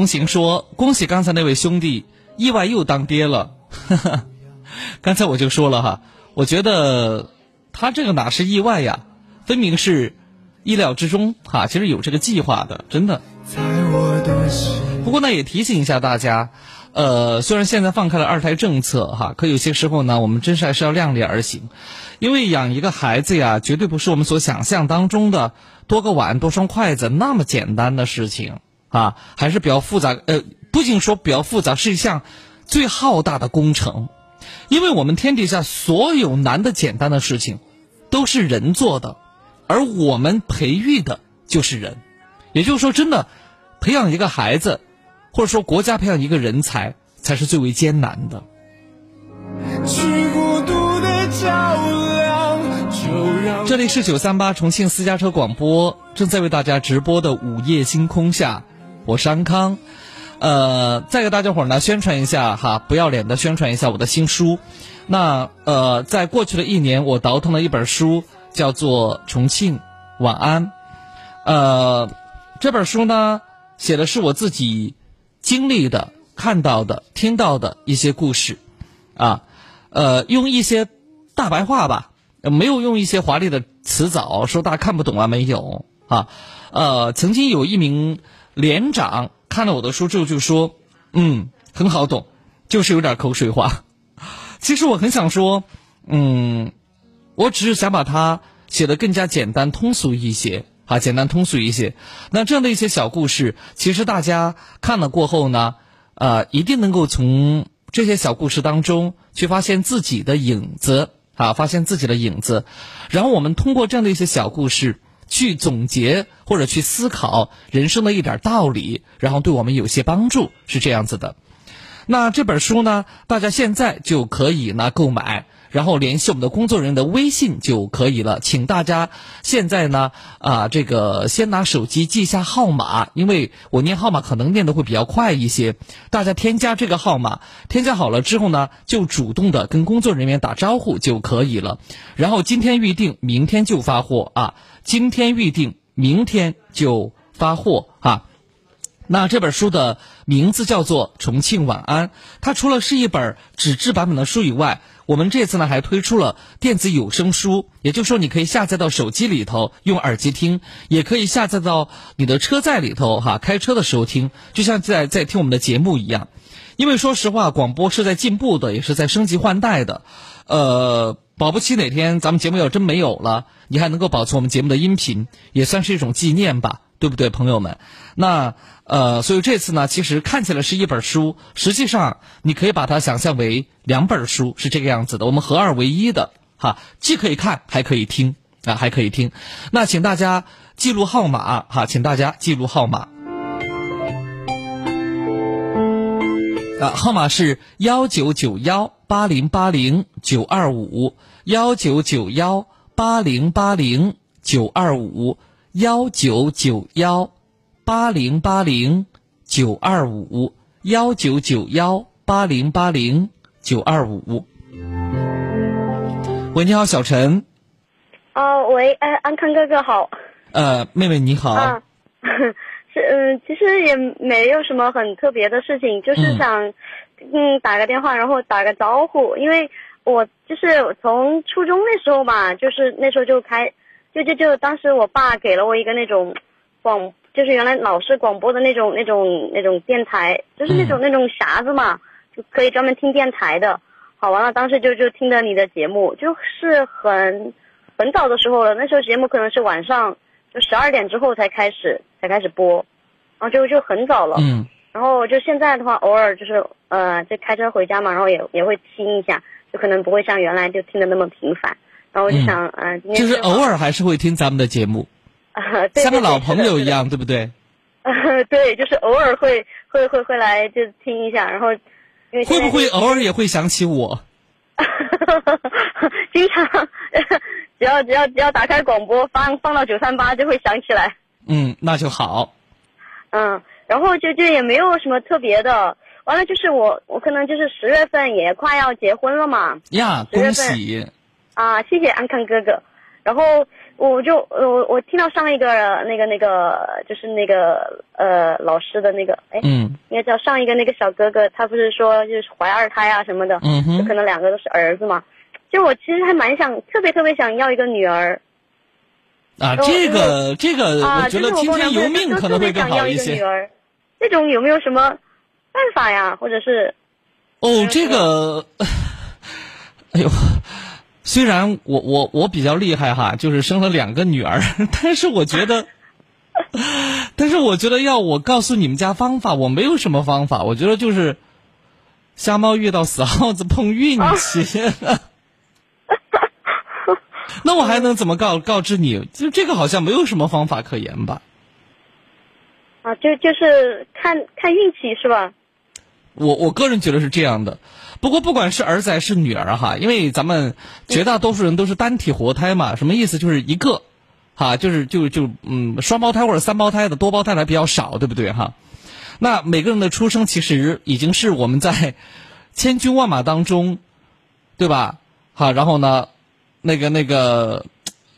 同行说：“恭喜刚才那位兄弟，意外又当爹了。”哈哈刚才我就说了哈，我觉得他这个哪是意外呀，分明是意料之中哈，其实有这个计划的，真的。不过呢，也提醒一下大家，呃，虽然现在放开了二胎政策哈，可有些时候呢，我们真是还是要量力而行，因为养一个孩子呀，绝对不是我们所想象当中的多个碗、多双筷子那么简单的事情。啊，还是比较复杂。呃，不仅说比较复杂，是一项最浩大的工程。因为我们天底下所有难的、简单的事情，都是人做的，而我们培育的就是人。也就是说，真的培养一个孩子，或者说国家培养一个人才，才是最为艰难的。去孤独的照亮，就让这里是九三八重庆私家车广播，正在为大家直播的午夜星空下。我是安康，呃，再给大家伙儿呢宣传一下哈，不要脸的宣传一下我的新书。那呃，在过去的一年，我倒腾了一本书，叫做《重庆晚安》。呃，这本书呢，写的是我自己经历的、看到的、听到的一些故事，啊，呃，用一些大白话吧，没有用一些华丽的词藻，说大家看不懂啊，没有啊。呃，曾经有一名。连长看了我的书之后就说：“嗯，很好懂，就是有点口水话。<laughs> 其实我很想说，嗯，我只是想把它写得更加简单通俗一些，啊，简单通俗一些。那这样的一些小故事，其实大家看了过后呢，呃，一定能够从这些小故事当中去发现自己的影子，啊，发现自己的影子。然后我们通过这样的一些小故事。”去总结或者去思考人生的一点道理，然后对我们有些帮助，是这样子的。那这本书呢，大家现在就可以呢购买，然后联系我们的工作人员的微信就可以了。请大家现在呢啊，这个先拿手机记下号码，因为我念号码可能念的会比较快一些。大家添加这个号码，添加好了之后呢，就主动的跟工作人员打招呼就可以了。然后今天预定，明天就发货啊！今天预定，明天就发货啊！那这本书的名字叫做《重庆晚安》，它除了是一本纸质版本的书以外，我们这次呢还推出了电子有声书，也就是说你可以下载到手机里头用耳机听，也可以下载到你的车载里头哈，开车的时候听，就像在在听我们的节目一样。因为说实话，广播是在进步的，也是在升级换代的，呃，保不齐哪天咱们节目要真没有了，你还能够保存我们节目的音频，也算是一种纪念吧。对不对，朋友们？那呃，所以这次呢，其实看起来是一本书，实际上你可以把它想象为两本书，是这个样子的。我们合二为一的，哈，既可以看，还可以听啊，还可以听。那请大家记录号码哈，请大家记录号码啊，号码是幺九九幺八零八零九二五幺九九幺八零八零九二五。幺九九幺八零八零九二五，幺九九幺八零八零九二五。喂，你好，小陈。哦，喂，哎，安康哥哥好。呃，妹妹你好。啊，<laughs> 是嗯，其实也没有什么很特别的事情，就是想嗯打个电话，然后打个招呼，因为我就是从初中那时候吧，就是那时候就开。就就就当时我爸给了我一个那种广，就是原来老式广播的那种那种那种电台，就是那种那种匣子嘛，就可以专门听电台的。好，完了当时就就听着你的节目，就是很很早的时候了，那时候节目可能是晚上就十二点之后才开始才开始播，然后就就很早了。嗯。然后就现在的话，偶尔就是呃，就开车回家嘛，然后也也会听一下，就可能不会像原来就听的那么频繁。然后我就想，嗯，就是偶尔还是会听咱们的节目，<laughs> 啊，对像个老朋友一样，对不对？<laughs> 对，就是偶尔会会会会来就听一下，然后会不会偶尔也会想起我？<laughs> 经常，只要只要只要打开广播放放到九三八就会想起来。嗯，那就好。嗯，然后就就也没有什么特别的，完了就是我我可能就是十月份也快要结婚了嘛。呀，恭喜！啊，谢谢安康哥哥。然后我就我我听到上一个那个那个就是那个呃老师的那个哎，嗯，应该叫上一个那个小哥哥，他不是说就是怀二胎啊什么的，嗯哼，就可能两个都是儿子嘛。就我其实还蛮想，特别特别想要一个女儿。啊，这个这个，我觉得听天由命可能会更好一些。这种有没有什么办法呀？或者是？哦，这个，哎呦。虽然我我我比较厉害哈，就是生了两个女儿，<laughs> 但是我觉得，<laughs> 但是我觉得要我告诉你们家方法，我没有什么方法。我觉得就是瞎猫遇到死耗子碰运气。<laughs> 那我还能怎么告告知你？就这个好像没有什么方法可言吧？啊，就就是看看运气是吧？我我个人觉得是这样的。不过，不管是儿子还是女儿哈，因为咱们绝大多数人都是单体活胎嘛，什么意思？就是一个，哈，就是就就嗯，双胞胎或者三胞胎的，多胞胎的比较少，对不对哈？那每个人的出生其实已经是我们在千军万马当中，对吧？好，然后呢，那个那个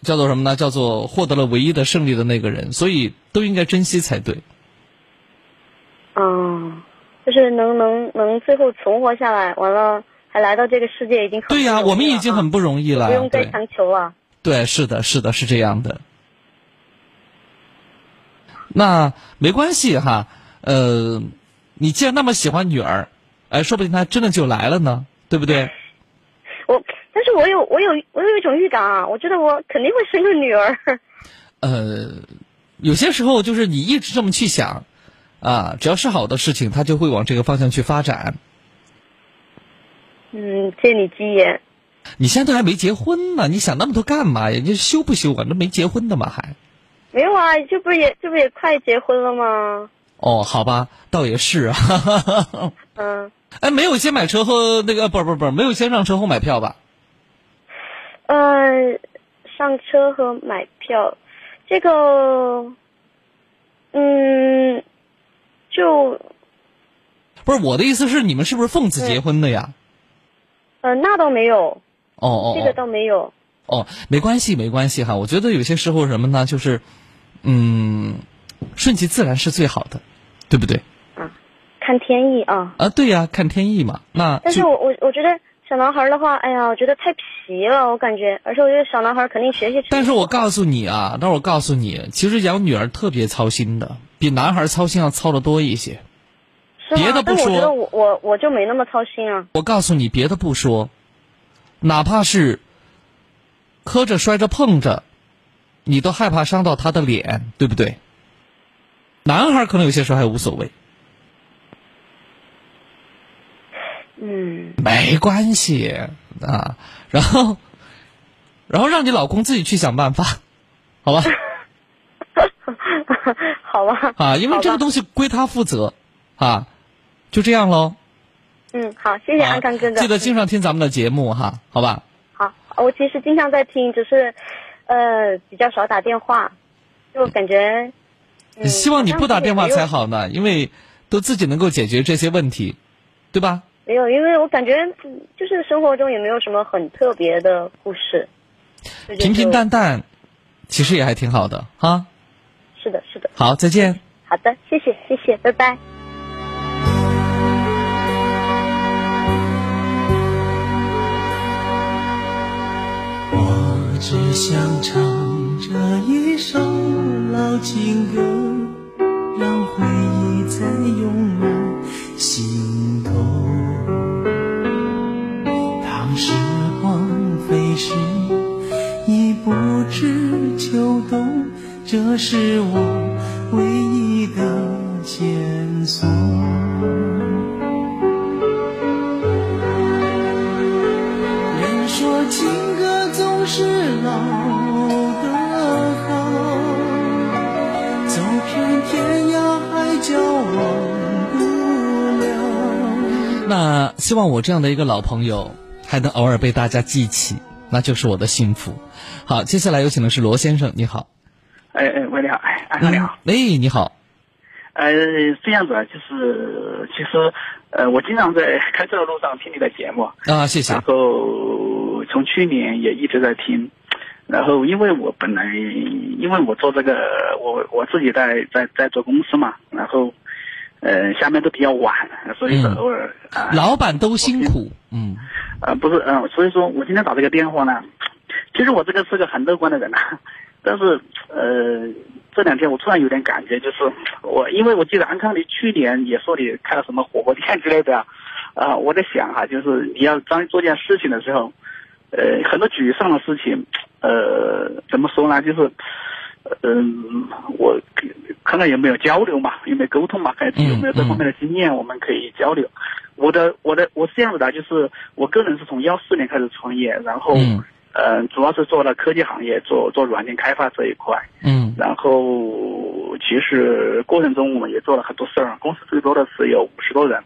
叫做什么呢？叫做获得了唯一的胜利的那个人，所以都应该珍惜才对。嗯。就是能能能最后存活下来，完了还来到这个世界，已经很对呀，我们已经很不容易了，不用再强求了。对，是的，是的，是这样的。那没关系哈，呃，你既然那么喜欢女儿，哎，说不定她真的就来了呢，对不对？<laughs> 我，但是我有我有我有一种预感啊，我觉得我肯定会生个女儿。<laughs> 呃，有些时候就是你一直这么去想。啊，只要是好的事情，他就会往这个方向去发展。嗯，借你吉言。你现在还没结婚呢，你想那么多干嘛呀？你修不修啊？那没结婚的嘛？还？没有啊，这不也这不也快结婚了吗？哦，好吧，倒也是啊。嗯。哎，没有先买车后那个，不不不，没有先上车后买票吧？呃上车和买票，这个，嗯，就不是我的意思是，你们是不是奉子结婚的呀？呃，那倒没有，哦哦这个倒没有。哦，没关系，没关系哈。我觉得有些时候什么呢，就是，嗯，顺其自然是最好的，对不对？看天意啊。啊，对呀、看天意嘛。那但是我我我觉得小男孩的话，哎呀，我觉得太皮了，我感觉，而且我觉得小男孩肯定学习。但是我告诉你啊，但是我告诉你，其实养女儿特别操心的，比男孩操心要操的多一些。别的不但我觉得说我我我就没那么操心啊。我告诉你，别的不说，哪怕是磕着、摔着、碰着，你都害怕伤到他的脸，对不对？男孩可能有些时候还无所谓，嗯，没关系啊。然后，然后让你老公自己去想办法，好吧？<laughs> 好吧。啊，因为这个东西归他负责，啊，就这样喽。嗯，好，谢谢安康哥哥。记得经常听咱们的节目哈，好吧？好，我其实经常在听，只是呃比较少打电话，就感觉。嗯、希望你不打电话才好好呢，因为都自己能够解决这些问题，对吧？没有。因为我感觉嗯就是生活中也没有什么很特别的故事。平平淡淡，其实也还挺好的哈。是的，是的。好，再见。好的，谢谢，谢谢，拜拜。我只想唱这一首老情歌，让回忆再涌满心飞逝，已不知秋冬，这是我唯一的线索。人说情歌总是老的好，走遍天涯海角忘不了。那希望我这样的一个老朋友还能偶尔被大家记起，那就是我的幸福。好，接下来有请的是罗先生，你好。哎哎，喂，你好，哎，你好。哎，你好。呃，这样子啊，就是其实呃，我经常在开车的路上听你的节目啊，谢谢。然后从去年也一直在听，然后因为我本来因为我做这个，我我自己在在在做公司嘛，然后呃下面都比较晚，所以说偶尔啊、老板都辛苦，嗯，呃，不是，嗯、所以说我今天打这个电话呢，其实我这个是个很乐观的人呐、但是呃这两天我突然有点感觉，就是我因为我记得安康你去年也说你开了什么火锅店之类的啊，啊、我在想哈、就是你要当做件事情的时候，呃很多沮丧的事情，呃怎么说呢，就是。嗯，我看看有没有交流嘛，有没有沟通嘛，看有没有这方面的经验，我们可以交流。我的我的我是这样子的，就是我个人是从幺四年开始创业，然后嗯呃主要是做了科技行业，做做软件开发这一块。嗯然后其实过程中我们也做了很多事儿，公司最多的是有五十多人。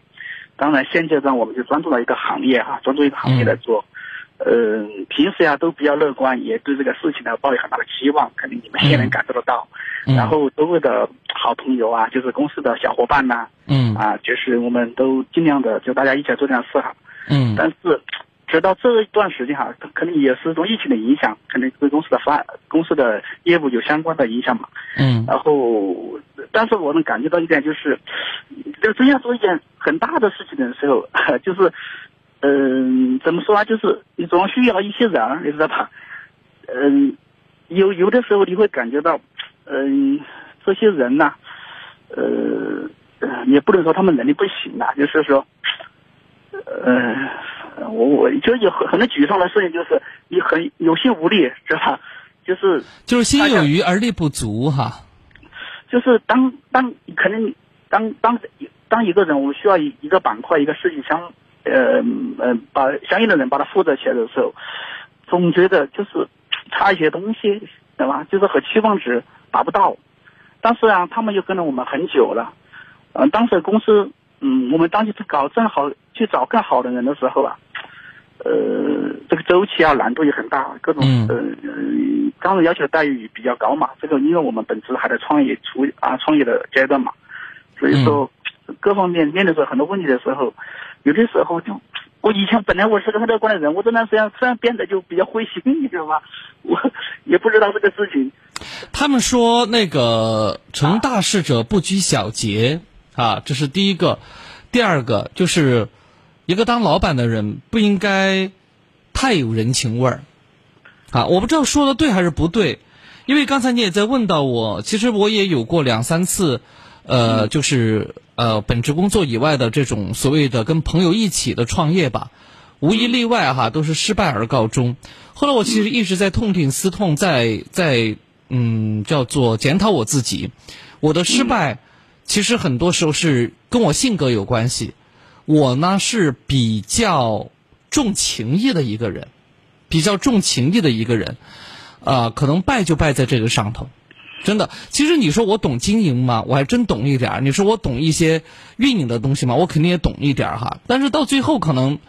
当然现阶段我们就专注到一个行业哈，专注一个行业来做。嗯，平时呀都比较乐观，也对这个事情呢抱有很大的期望，肯定你们也能感受得到。嗯然后周围的好朋友啊，就是公司的小伙伴呐、嗯啊，就是我们都尽量的就大家一起来做这样事哈。嗯但是直到这一段时间哈，可能也是受疫情的影响，可能对公司的发公司的业务有相关的影响嘛。嗯然后，但是我能感觉到一点就是，就真要做一件很大的事情的时候，<laughs> 就是，嗯、怎么说啊？就是你总需要一些人，你知道吧？嗯，有有的时候你会感觉到，嗯、这些人呐、呃，呃也不能说他们能力不行呐，就是说，呃，我我就有很很多沮丧的事情，就是你很有心无力，知道吧？就是就是心有余而力不足哈。就是当当可能当当当一个人我们需要一一个板块一个事情相呃呃把相应的人把它负责起来的时候，总觉得就是差一些东西，对吧？就是和期望值达不到。但是啊，他们又跟了我们很久了，嗯、当时公司嗯我们当时去搞正好去找更好的人的时候啊，呃，这个周期啊难度也很大，各种嗯呃呃当然要求的待遇比较高嘛。这个因为我们本职还在创业初啊创业的阶段嘛，所以说各方面面对着很多问题的时候，有的时候就。我以前本来我是个很乐观的人，我这段时间突然变得就比较灰心，你知道吧？我也不知道这个事情。他们说那个成大事者不拘小节啊，这是第一个。第二个就是一个当老板的人不应该太有人情味儿啊。我不知道说的对还是不对，因为刚才你也在问到我，其实我也有过两三次，呃，就是呃本职工作以外的这种所谓的跟朋友一起的创业吧，无一例外哈都是失败而告终。后来我其实一直在痛定思痛，在在嗯叫做检讨我自己，我的失败其实很多时候是跟我性格有关系。我呢是比较重情义的一个人，比较重情义的一个人，啊、可能败就败在这个上头。真的，其实你说我懂经营吗？我还真懂一点儿。你说我懂一些运营的东西吗？我肯定也懂一点儿哈。但是到最后，可能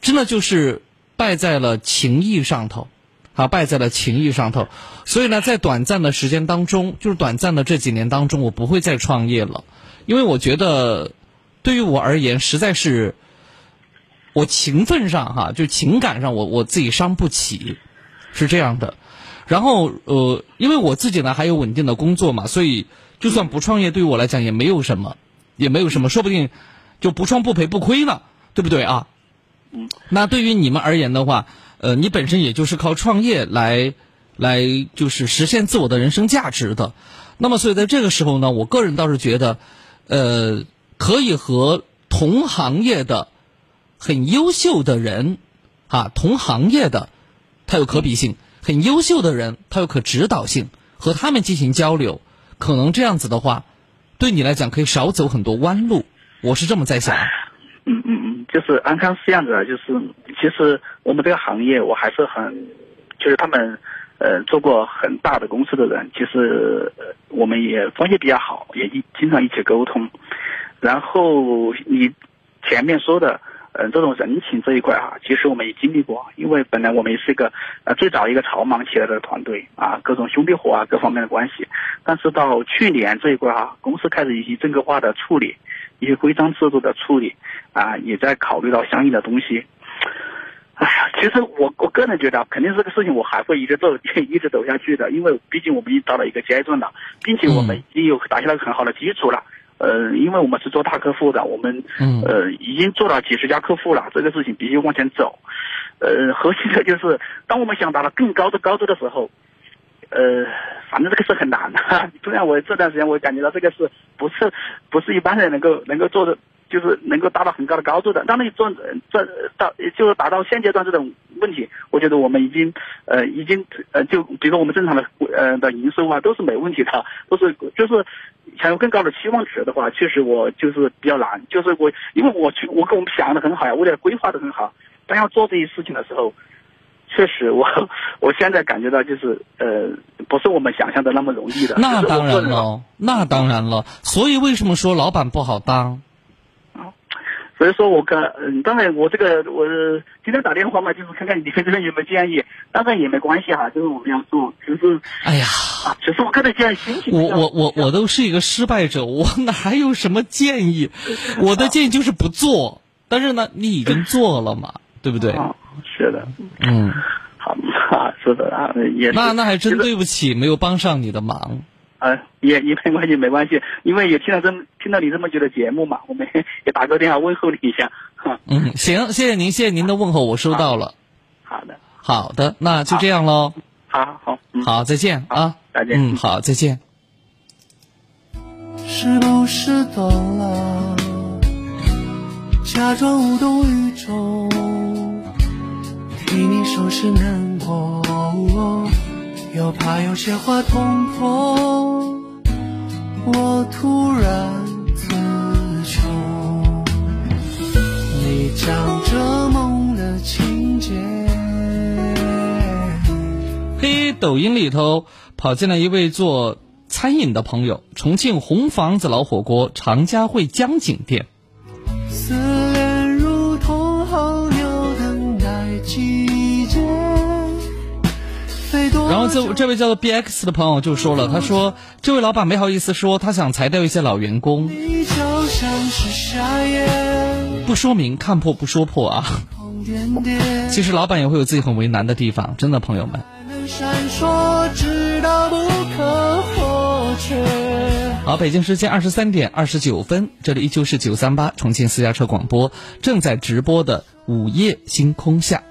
真的就是败在了情义上头，啊，败在了情义上头。所以呢，在短暂的时间当中，就是短暂的这几年当中，我不会再创业了，因为我觉得对于我而言，实在是我情分上哈，就情感上我我自己伤不起，是这样的。然后呃，因为我自己呢还有稳定的工作嘛，所以就算不创业，对于我来讲也没有什么，也没有什么，说不定就不创不赔不亏呢，对不对啊？嗯。那对于你们而言的话，呃，你本身也就是靠创业来来就是实现自我的人生价值的。那么，所以在这个时候呢，我个人倒是觉得，呃，可以和同行业的很优秀的人，啊，同行业的，他有可比性。很优秀的人，他有可指导性，和他们进行交流，可能这样子的话，对你来讲可以少走很多弯路。我是这么在想。嗯嗯嗯，就是安康是这样子的，就是其实我们这个行业，我还是很，就是他们呃做过很大的公司的人，其实、呃、我们也关系比较好，也一经常一起沟通。然后你前面说的。嗯，这种人情这一块哈、啊，其实我们也经历过，因为本来我们也是一个呃最早一个草莽起来的团队啊，各种兄弟伙啊，各方面的关系。但是到去年这一块哈、啊，公司开始一些正规化的处理，一些规章制度的处理啊，也在考虑到相应的东西。哎呀，其实我我个人觉得，肯定这个事情我还会一直走，<laughs> 一直走下去的，因为毕竟我们已经到了一个阶段了，并且我们已经有打下了很好的基础了。呃，因为我们是做大客户的，我们呃已经做了几十家客户了，这个事情必须往前走。呃，核心的就是当我们想达到更高的高度的时候，呃，反正这个是很难的。<laughs> 突然我这段时间我感觉到这个是不是不是一般人能够能够做的，就是能够达到很高的高度的。当你做这到就是达到现阶段这种问题，我觉得我们已经呃已经呃就比如说我们正常的呃的营收啊都是没问题的，都是就是。想有更高的期望值的话，确实我就是比较难，就是我因为我去我跟我们想的很好呀，我也规划的很好，但要做这些事情的时候，确实我我现在感觉到就是呃不是我们想象的那么容易的。那当然了，那当然了，所以为什么说老板不好当？所以说我跟嗯，当然我这个我今天打电话嘛，就是看看你们这边有没有建议，当然也没关系哈，就是我们要做，就是哎呀，只是我个人现在心情。我我我我都是一个失败者，我哪有什么建议？<laughs> 我的建议就是不做，但是呢，你已经做了嘛，对不对？是的，嗯，好啊，是的啊，也那那还真对不起，没有帮上你的忙。呃，也也没关系，没关系，因为也听了这么听到你这么久的节目嘛，我们 <laughs> 也打个电话问候你一下。哈嗯，行，谢谢您，谢谢您的问候，我收到了。好的，好的，那就这样喽。好好，嗯、好，再见啊，再见。嗯，好，再见。是不是懂了？假装无动于衷，替你收拾难过。又怕有些话捅破，我突然词穷。你讲着梦的情节。嘿，抖音里头跑进来一位做餐饮的朋友，重庆红房子老火锅常家汇江景店。然后这这位叫做 BX 的朋友就说了，他说这位老板没好意思说他想裁掉一些老员工，不说明看破不说破啊。其实老板也会有自己很为难的地方，真的朋友们。好，北京时间二十三点二十九分，这里依旧是九三八重庆私家车广播正在直播的午夜星空下。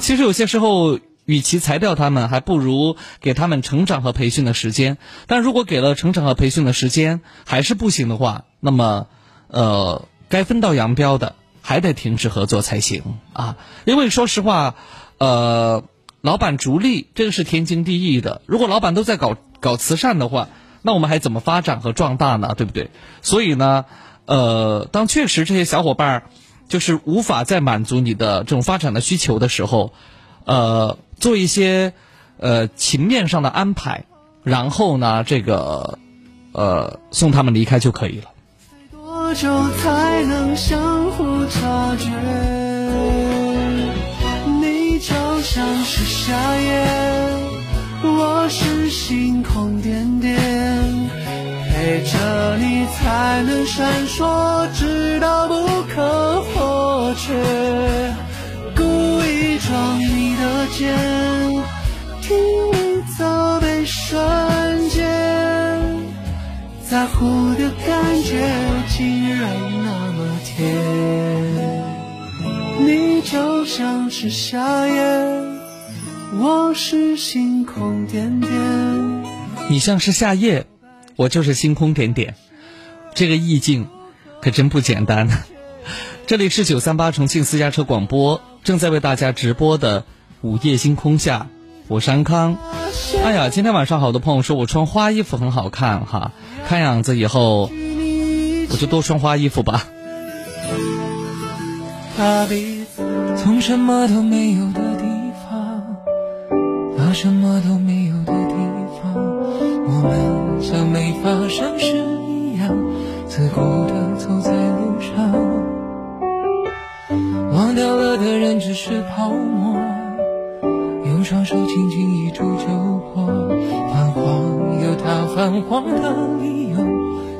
其实有些时候，与其裁掉他们，还不如给他们成长和培训的时间。但如果给了成长和培训的时间还是不行的话，那么，呃，该分道扬镳的还得停止合作才行啊。因为说实话，呃，老板逐利这个是天经地义的。如果老板都在搞搞慈善的话，那我们还怎么发展和壮大呢？对不对？所以呢，呃，当确实这些小伙伴儿就是无法再满足你的这种发展的需求的时候，呃，做一些呃情面上的安排，然后呢，这个呃送他们离开就可以了。多久才能相互察觉？你就像是夏夜，我是星空点点，陪着你才能闪烁，直到不可或缺。故意撞你的肩，听你责备瞬间。在乎的感觉竟然那么甜，你就像是夏夜，我是星空点点。你像是夏夜，我就是星空点点，这个意境可真不简单。这里是九三八重庆私家车广播，正在为大家直播的午夜星空下，我是安康。哎呀，今天晚上好多朋友说我穿花衣服很好看哈，看样子以后我就多穿花衣服吧。从什么都没有的地方到什么都没有的地方，我们像没发生事一样，自顾地走在路上。忘掉了的人只是泡沫，用双手轻轻一触就破。泛黄有它泛黄的理由，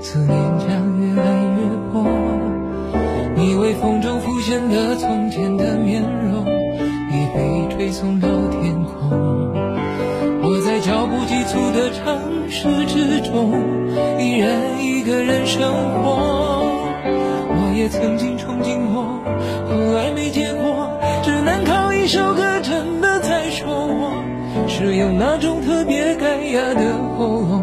思念将越来越薄。你微风中浮现的从前的面容，已被吹送到天空。我在脚步急促的城市之中，依然一个人生活。也曾经憧憬过，后来没结果，只能靠一首歌真的在说我，是用那种特别干哑的喉咙，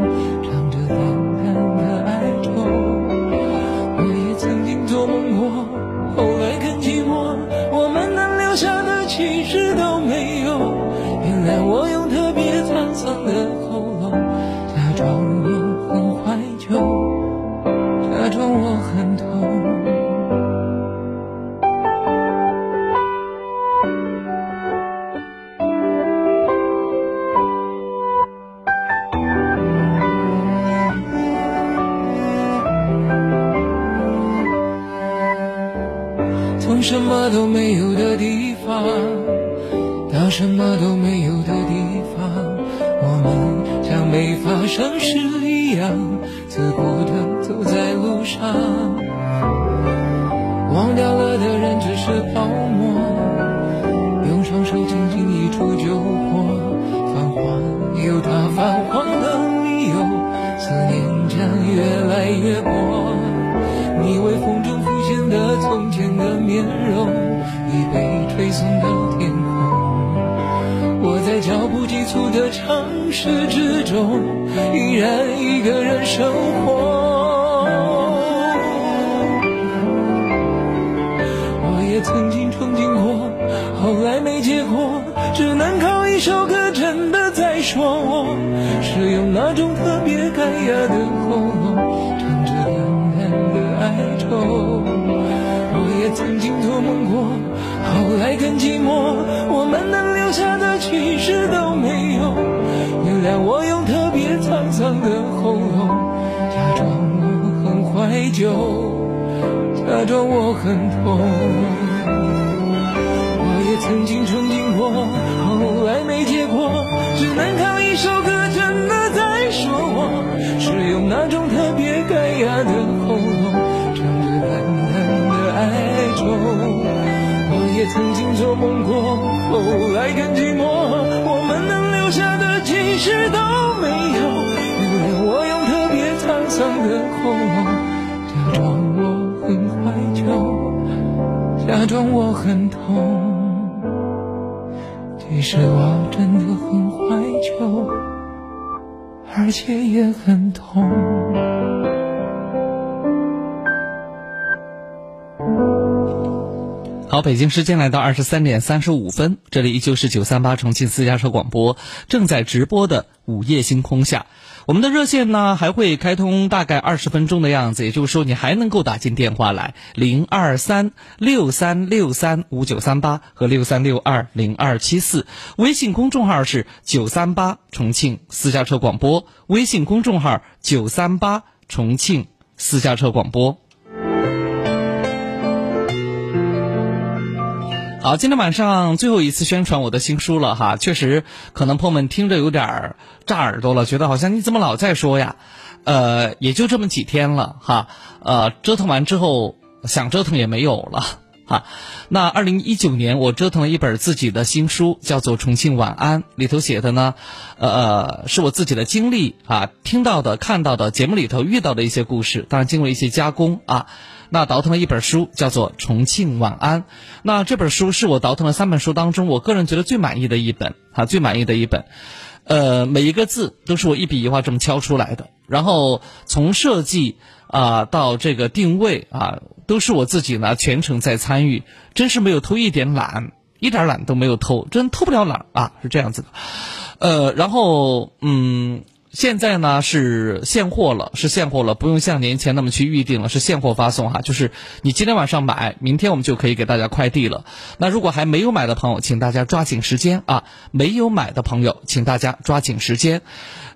时间来到二十三点三十五分，这里依旧是九三八重庆私家车广播正在直播的午夜星空下，我们的热线呢还会开通大概二十分钟的样子，也就是说你还能够打进电话来零二三六三六三五九三八和六三六二零二七四，微信公众号是九三八重庆私家车广播，微信公众号九三八重庆私家车广播。好，今天晚上最后一次宣传我的新书了哈，确实可能朋友们听着有点儿炸耳朵了，觉得好像你怎么老在说呀？呃，也就这么几天了哈，呃，折腾完之后想折腾也没有了哈。那二零一九年我折腾了一本自己的新书，叫做《重庆晚安》，里头写的呢，呃，是我自己的经历啊，听到的、看到的，节目里头遇到的一些故事，当然经过一些加工啊。那倒腾了一本书，叫做《重庆晚安》。那这本书是我倒腾了三本书当中，我个人觉得最满意的一本啊，最满意的一本。呃，每一个字都是我一笔一画这么敲出来的，然后从设计啊到这个定位啊，都是我自己呢全程在参与，真是没有偷一点懒，一点懒都没有偷，真偷不了懒啊，是这样子的。呃，然后嗯。现在呢是现货了，是现货了，不用像年前那么去预定了，是现货发送哈。就是你今天晚上买，明天我们就可以给大家快递了。那如果还没有买的朋友，请大家抓紧时间啊！没有买的朋友，请大家抓紧时间。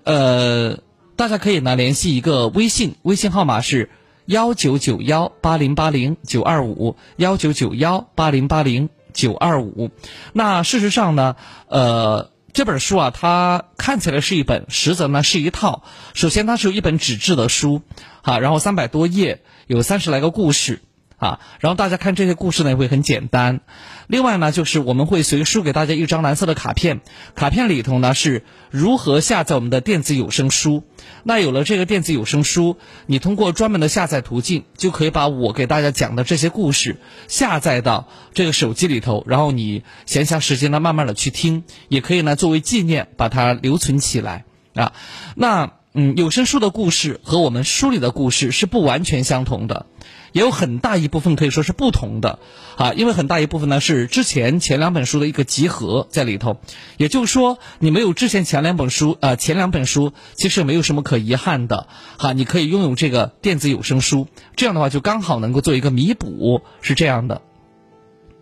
呃，大家可以呢联系一个微信，微信号码是幺九九幺八零八零九二五幺九九幺八零八零九二五。那事实上呢，呃。这本书啊，它看起来是一本，实则呢是一套。首先，它是有一本纸质的书，哈，然后三百多页，有三十来个故事，啊，然后大家看这些故事呢也会很简单。另外呢，就是我们会随书给大家一张蓝色的卡片，卡片里头呢是如何下载我们的电子有声书。那有了这个电子有声书，你通过专门的下载途径，就可以把我给大家讲的这些故事下载到这个手机里头，然后你闲暇时间呢，慢慢的去听，也可以呢作为纪念把它留存起来啊。那嗯，有声书的故事和我们书里的故事是不完全相同的。也有很大一部分可以说是不同的，啊，因为很大一部分呢是之前前两本书的一个集合在里头，也就是说你没有之前前两本书，呃，前两本书其实没有什么可遗憾的，哈，你可以拥有这个电子有声书，这样的话就刚好能够做一个弥补，是这样的。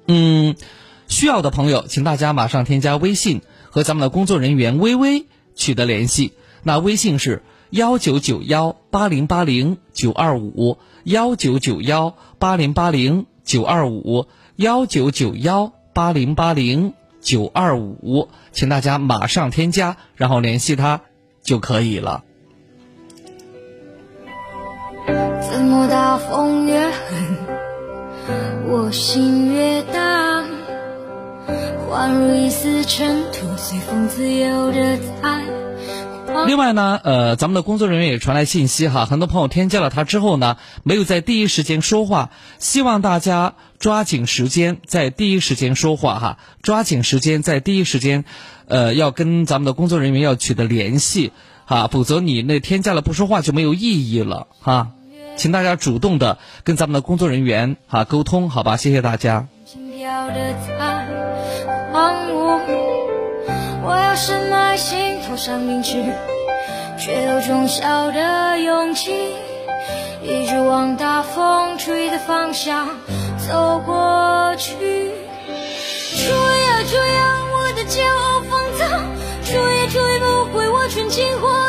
嗯，需要的朋友，请大家马上添加微信和咱们的工作人员微微取得联系，那微信是幺九九幺八零八零九二五。幺九九幺八零八零九二五，幺九九幺八零八零九二五，请大家马上添加，然后联系他就可以了。怎么大风越狠，<laughs> 我心越大？宛如一丝尘土，随风自由的在。另外呢，呃，咱们的工作人员也传来信息哈，很多朋友添加了他之后呢，没有在第一时间说话，希望大家抓紧时间在第一时间说话哈，抓紧时间在第一时间，呃，要跟咱们的工作人员要取得联系哈，否则你那添加了不说话就没有意义了哈，请大家主动的跟咱们的工作人员哈沟通，好吧，谢谢大家。我要深埋心头上铭记，却有种小的勇气，一直往大风吹的方向走过去。吹呀吹呀，我的骄傲放纵，吹也吹不回我纯净花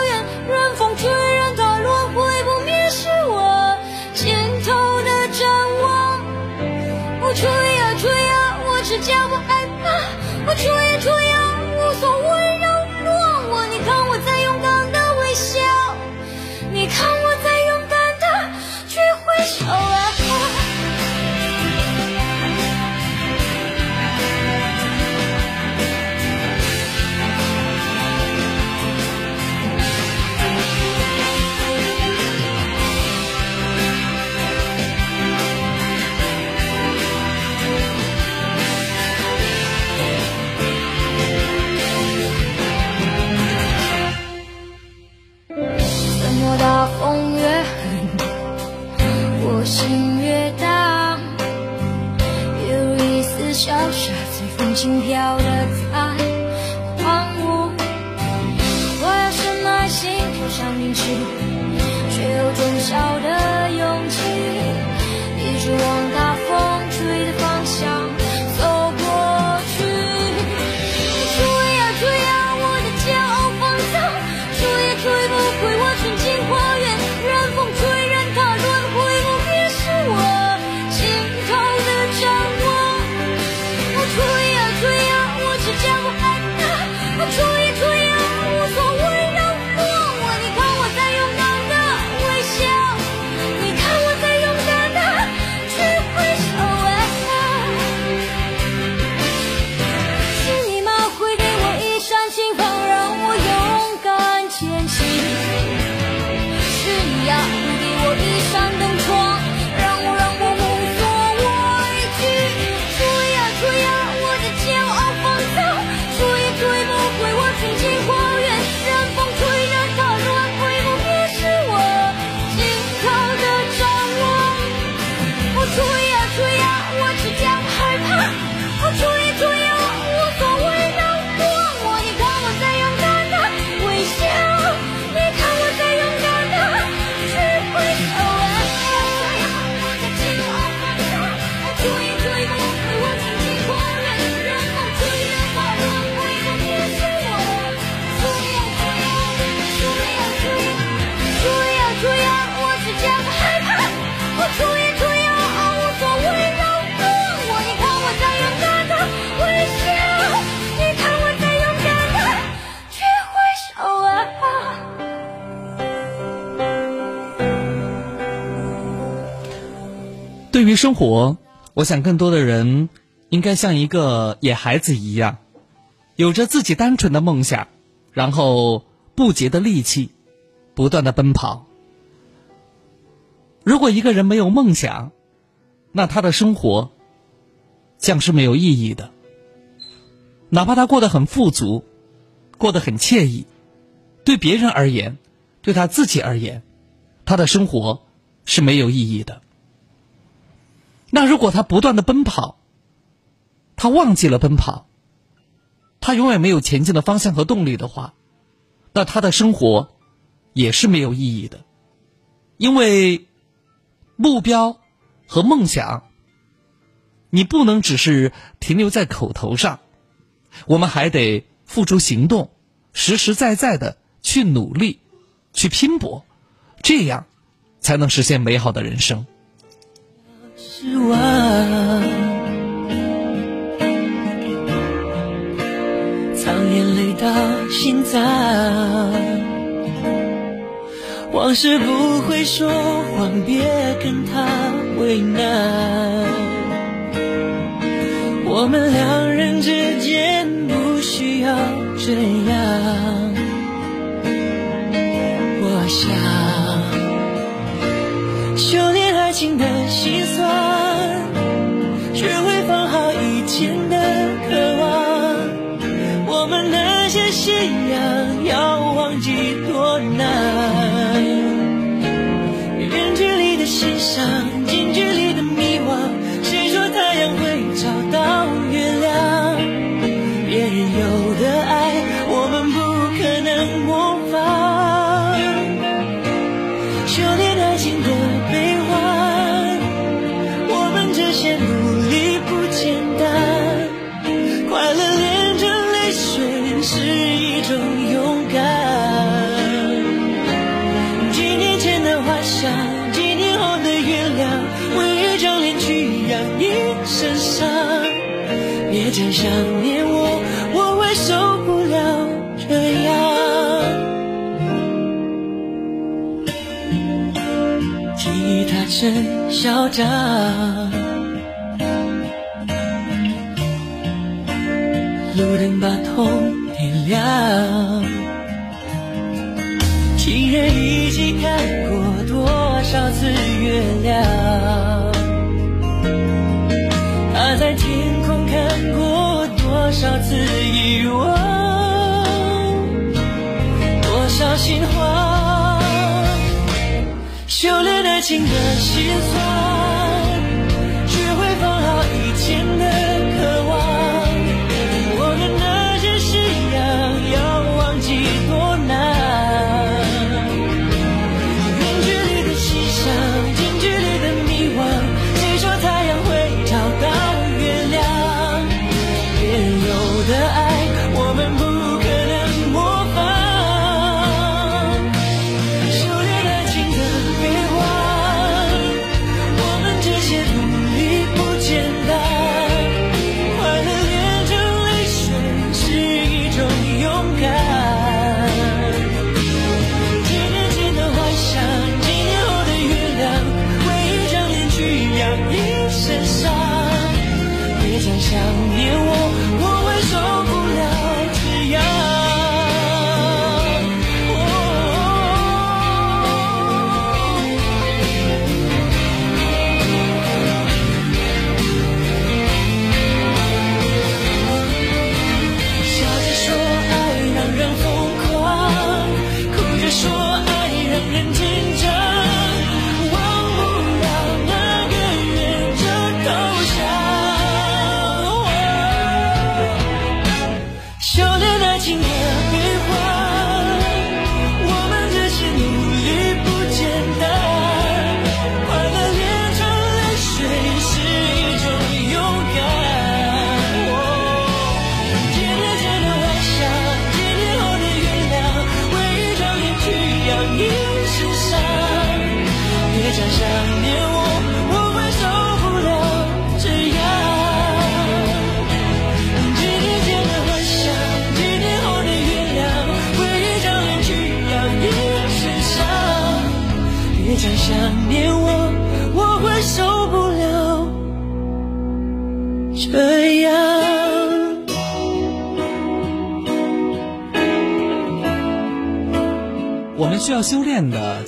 生活，我想更多的人应该像一个野孩子一样，有着自己单纯的梦想，然后不竭的力气，不断的奔跑。如果一个人没有梦想，那他的生活将是没有意义的。哪怕他过得很富足，过得很惬意，对别人而言，对他自己而言，他的生活是没有意义的。那如果他不断的奔跑，他忘记了奔跑，他永远没有前进的方向和动力的话，那他的生活也是没有意义的，因为目标和梦想，你不能只是停留在口头上，我们还得付出行动，实实在在的去努力，去拼搏，这样才能实现美好的人生。失望，藏眼泪到心脏。往事不会说谎，别跟他为难。我们两人之间不需要这样。我想心的心酸，学会放好以前嚣张，路灯把痛点亮。情人一起看过多少次月亮？他在天空看过多少次的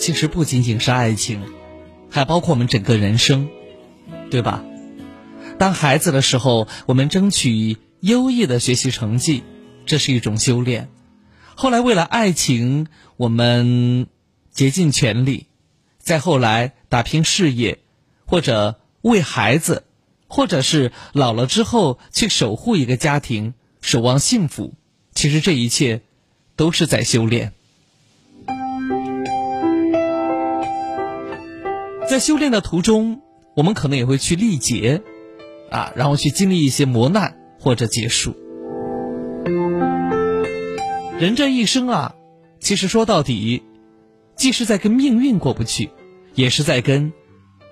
其实不仅仅是爱情，还包括我们整个人生，对吧？当孩子的时候，我们争取优异的学习成绩，这是一种修炼。后来为了爱情，我们竭尽全力；再后来打拼事业，或者为孩子，或者是老了之后去守护一个家庭，守望幸福。其实这一切都是在修炼。在修炼的途中，我们可能也会去历劫，啊，然后去经历一些磨难或者结束。人这一生啊，其实说到底，既是在跟命运过不去，也是在跟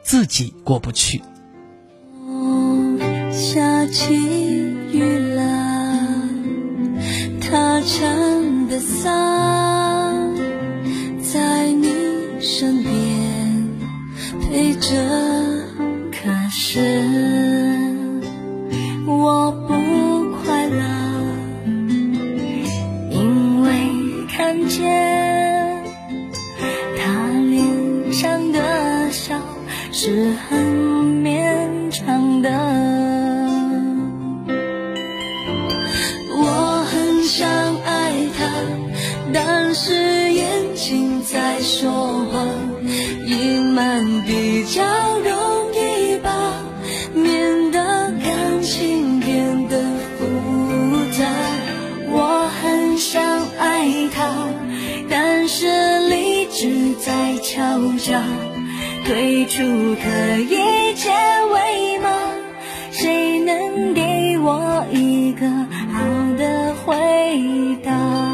自己过不去。下起雨了，他撑的伞在你身边陪着，可是我不快乐，因为看见他脸上的笑是很勉强的。我很想爱他，但是眼睛在说，较容易吧，免得感情变得复杂。我很想爱他，但是理智在敲诈，退出可以结尾吗？谁能给我一个好的回答？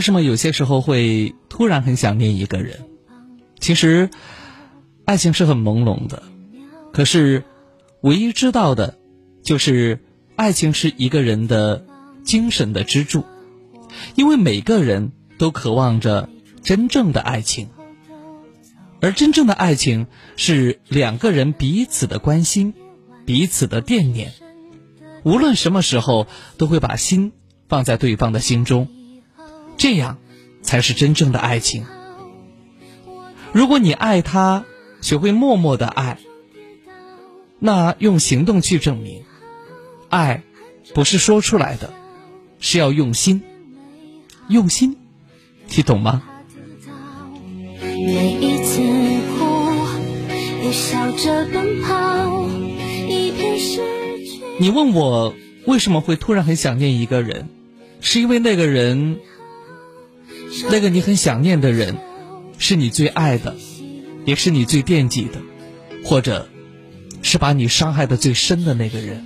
为什么有些时候会突然很想念一个人？其实，爱情是很朦胧的，可是唯一知道的，就是爱情是一个人的精神的支柱，因为每个人都渴望着真正的爱情。”而真正的爱情是两个人彼此的关心，彼此的惦念，无论什么时候都会把心放在对方的心中，这样才是真正的爱情。如果你爱他，学会默默的爱，那用行动去证明，爱不是说出来的，是要用心，用心，你懂吗？每一次哭，也笑着奔跑，一片失去。你问我为什么会突然很想念一个人，是因为那个人，那个你很想念的人，是你最爱的，也是你最惦记的，或者，是把你伤害的最深的那个人。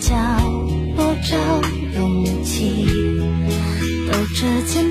梯的角落找勇气，抖着肩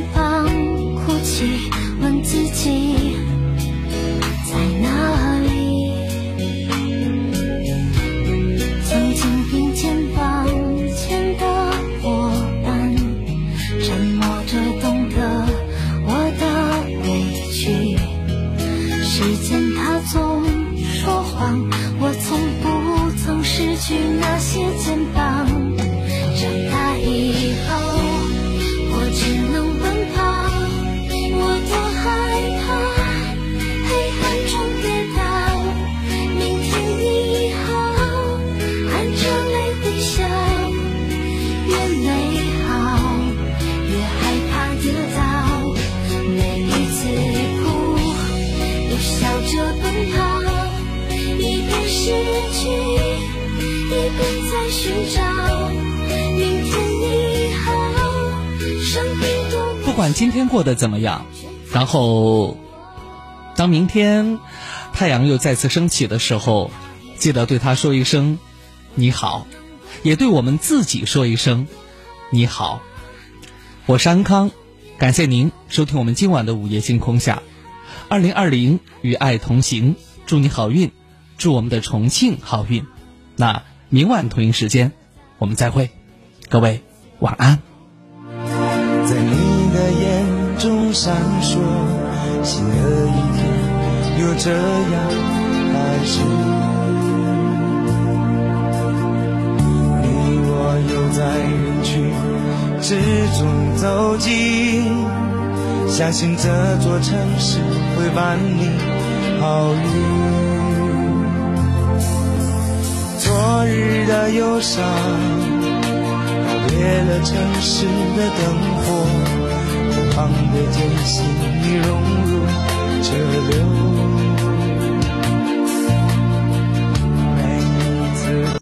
今天过得怎么样，然后，当明天太阳又再次升起的时候，记得对他说一声“你好”，也对我们自己说一声“你好”。我是安康，感谢您收听我们今晚的午夜星空下。二零二零与爱同行，祝你好运，祝我们的重庆好运。那明晚同一时间，我们再会，各位晚安。在你中闪烁，新的一天又这样开始。你我又在人群之中走近，相信这座城市会伴你好运。昨日的忧伤。告别了城市的灯火，路旁的艰辛已融入这流